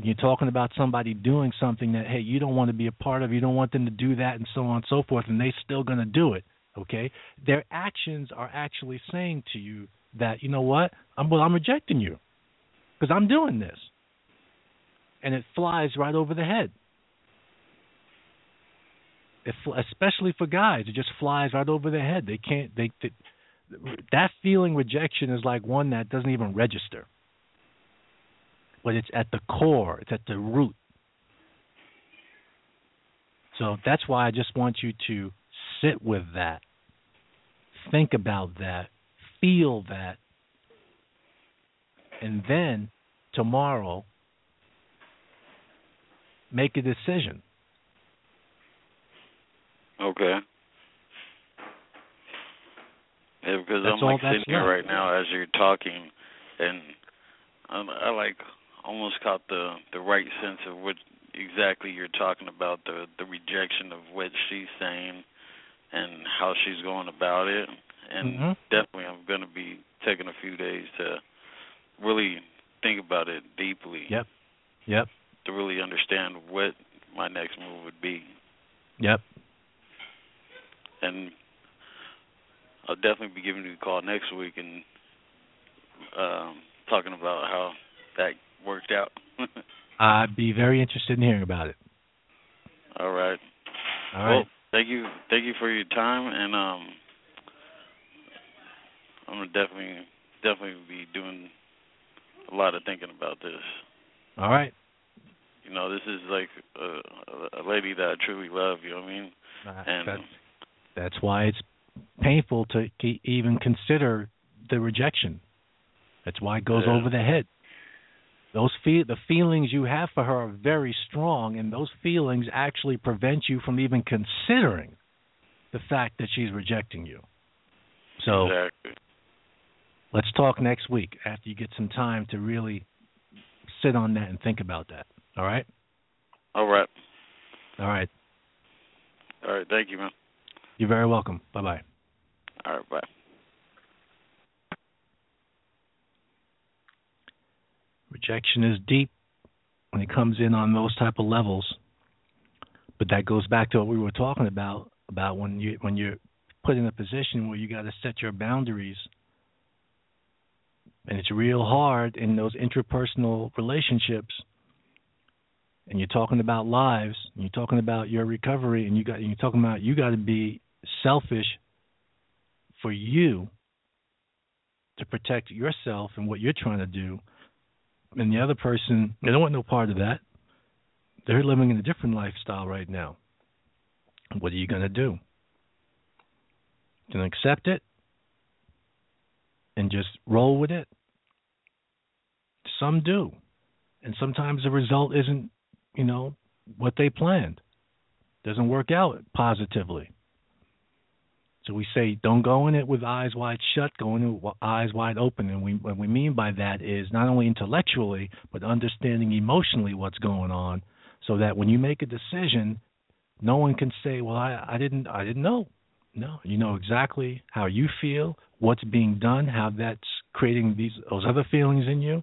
and you're talking about somebody doing something that, hey, you don't want to be a part of, you don't want them to do that, and so on and so forth, and they're still going to do it, okay? Their actions are actually saying to you that, you know what, I'm, well, I'm rejecting you because I'm doing this. And it flies right over the head. It, especially for guys, it just flies right over their head. They can't. They, they that feeling rejection is like one that doesn't even register. But it's at the core, it's at the root. So that's why I just want you to sit with that, think about that, feel that, and then tomorrow make a decision. Okay. Yeah, because That's I'm like sitting here right now as you're talking, and I, I like almost caught the the right sense of what exactly you're talking about the the rejection of what she's saying and how she's going about it, and Mhm. definitely I'm going to be taking a few days to really think about it deeply. Yep. Yep. To really understand what my next move would be. Yep. and I'll definitely be giving you a call next week and um, talking about how that worked out. I'd be very interested in hearing about it. All right. All well, thank you, thank you for your time, and um, I'm gonna definitely, definitely be doing a lot of thinking about this. All right. You know, this is like a, a lady that I truly love. You know what I mean? Uh, And that's that's why it's painful to even consider the rejection. That's why it goes Yeah. over the head. Those fe- the feelings you have for her are very strong, and those feelings actually prevent you from even considering the fact that she's rejecting you. So exactly. let's talk next week after you get some time to really sit on that and think about that. All right? All right. All right. All right. Thank you, man. You're very welcome. Bye bye. All right. Bye. Rejection is deep when it comes in on those type of levels. But that goes back to what we were talking about about when you when you're put in a position where you got to set your boundaries. And it's real hard in those interpersonal relationships. And you're talking about lives, and you're talking about your recovery, and you got you're talking about you got to be selfish for you to protect yourself and what you're trying to do and the other person they don't want no part of that. They're living in a different lifestyle right now. What are you going to do? Can accept it and just roll with it? Some do, and sometimes the result isn't, you know, what they planned. Doesn't work out positively. We say, don't go in it with eyes wide shut, go in it with eyes wide open. And we, what we mean by that is not only intellectually, but understanding emotionally what's going on, so that when you make a decision, no one can say, "Well, I, I didn't, I didn't know." No, you know exactly how you feel, what's being done, how that's creating these those other feelings in you.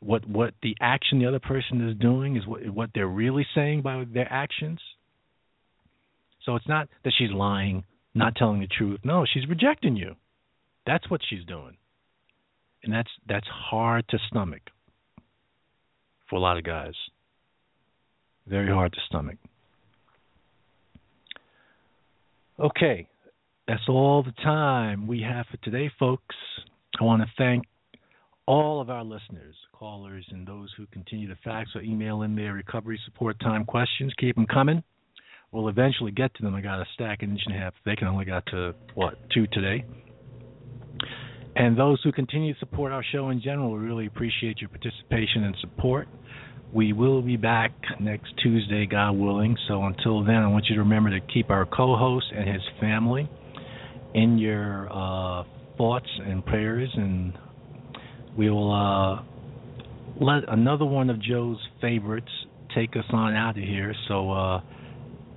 What what the action the other person is doing is what what they're really saying by their actions. So it's not that she's lying, not telling the truth. No, she's rejecting you. That's what she's doing. And that's that's hard to stomach for a lot of guys. Very hard to stomach. Okay, that's all the time we have for today, folks. I want to thank all of our listeners, callers, and those who continue to fax or email in their recovery support time questions. Keep them coming. We'll eventually get to them. I got a stack an inch and a half. They can only got to what two today. And those who continue to support our show in general, we really appreciate your participation and support. We will be back next Tuesday, God willing. So until then, I want you to remember to keep our co-host and his family in your uh, thoughts and prayers, and we will uh, let another one of Joe's favorites take us on out of here. So uh,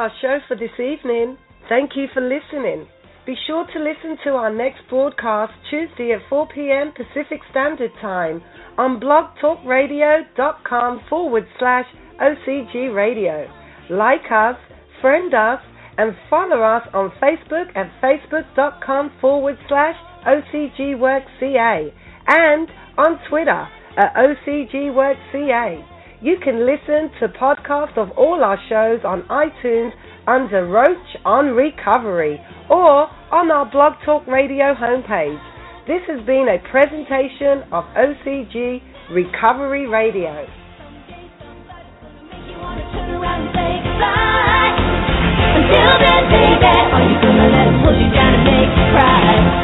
Our show for this evening. Thank you for listening. Be sure to listen to our next broadcast Tuesday at 4 p.m. Pacific Standard Time on blogtalkradio.com forward slash OCG Radio. Like us, friend us, and follow us on Facebook at facebook.com forward slash OCGWorkCA and on Twitter at OCGWorkCA. You can listen to podcasts of all our shows on iTunes under Roach on Recovery or on our Blog Talk Radio homepage. This has been a presentation of OCG Recovery Radio.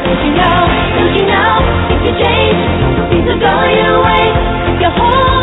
Don't you know, don't you know, if you change, things your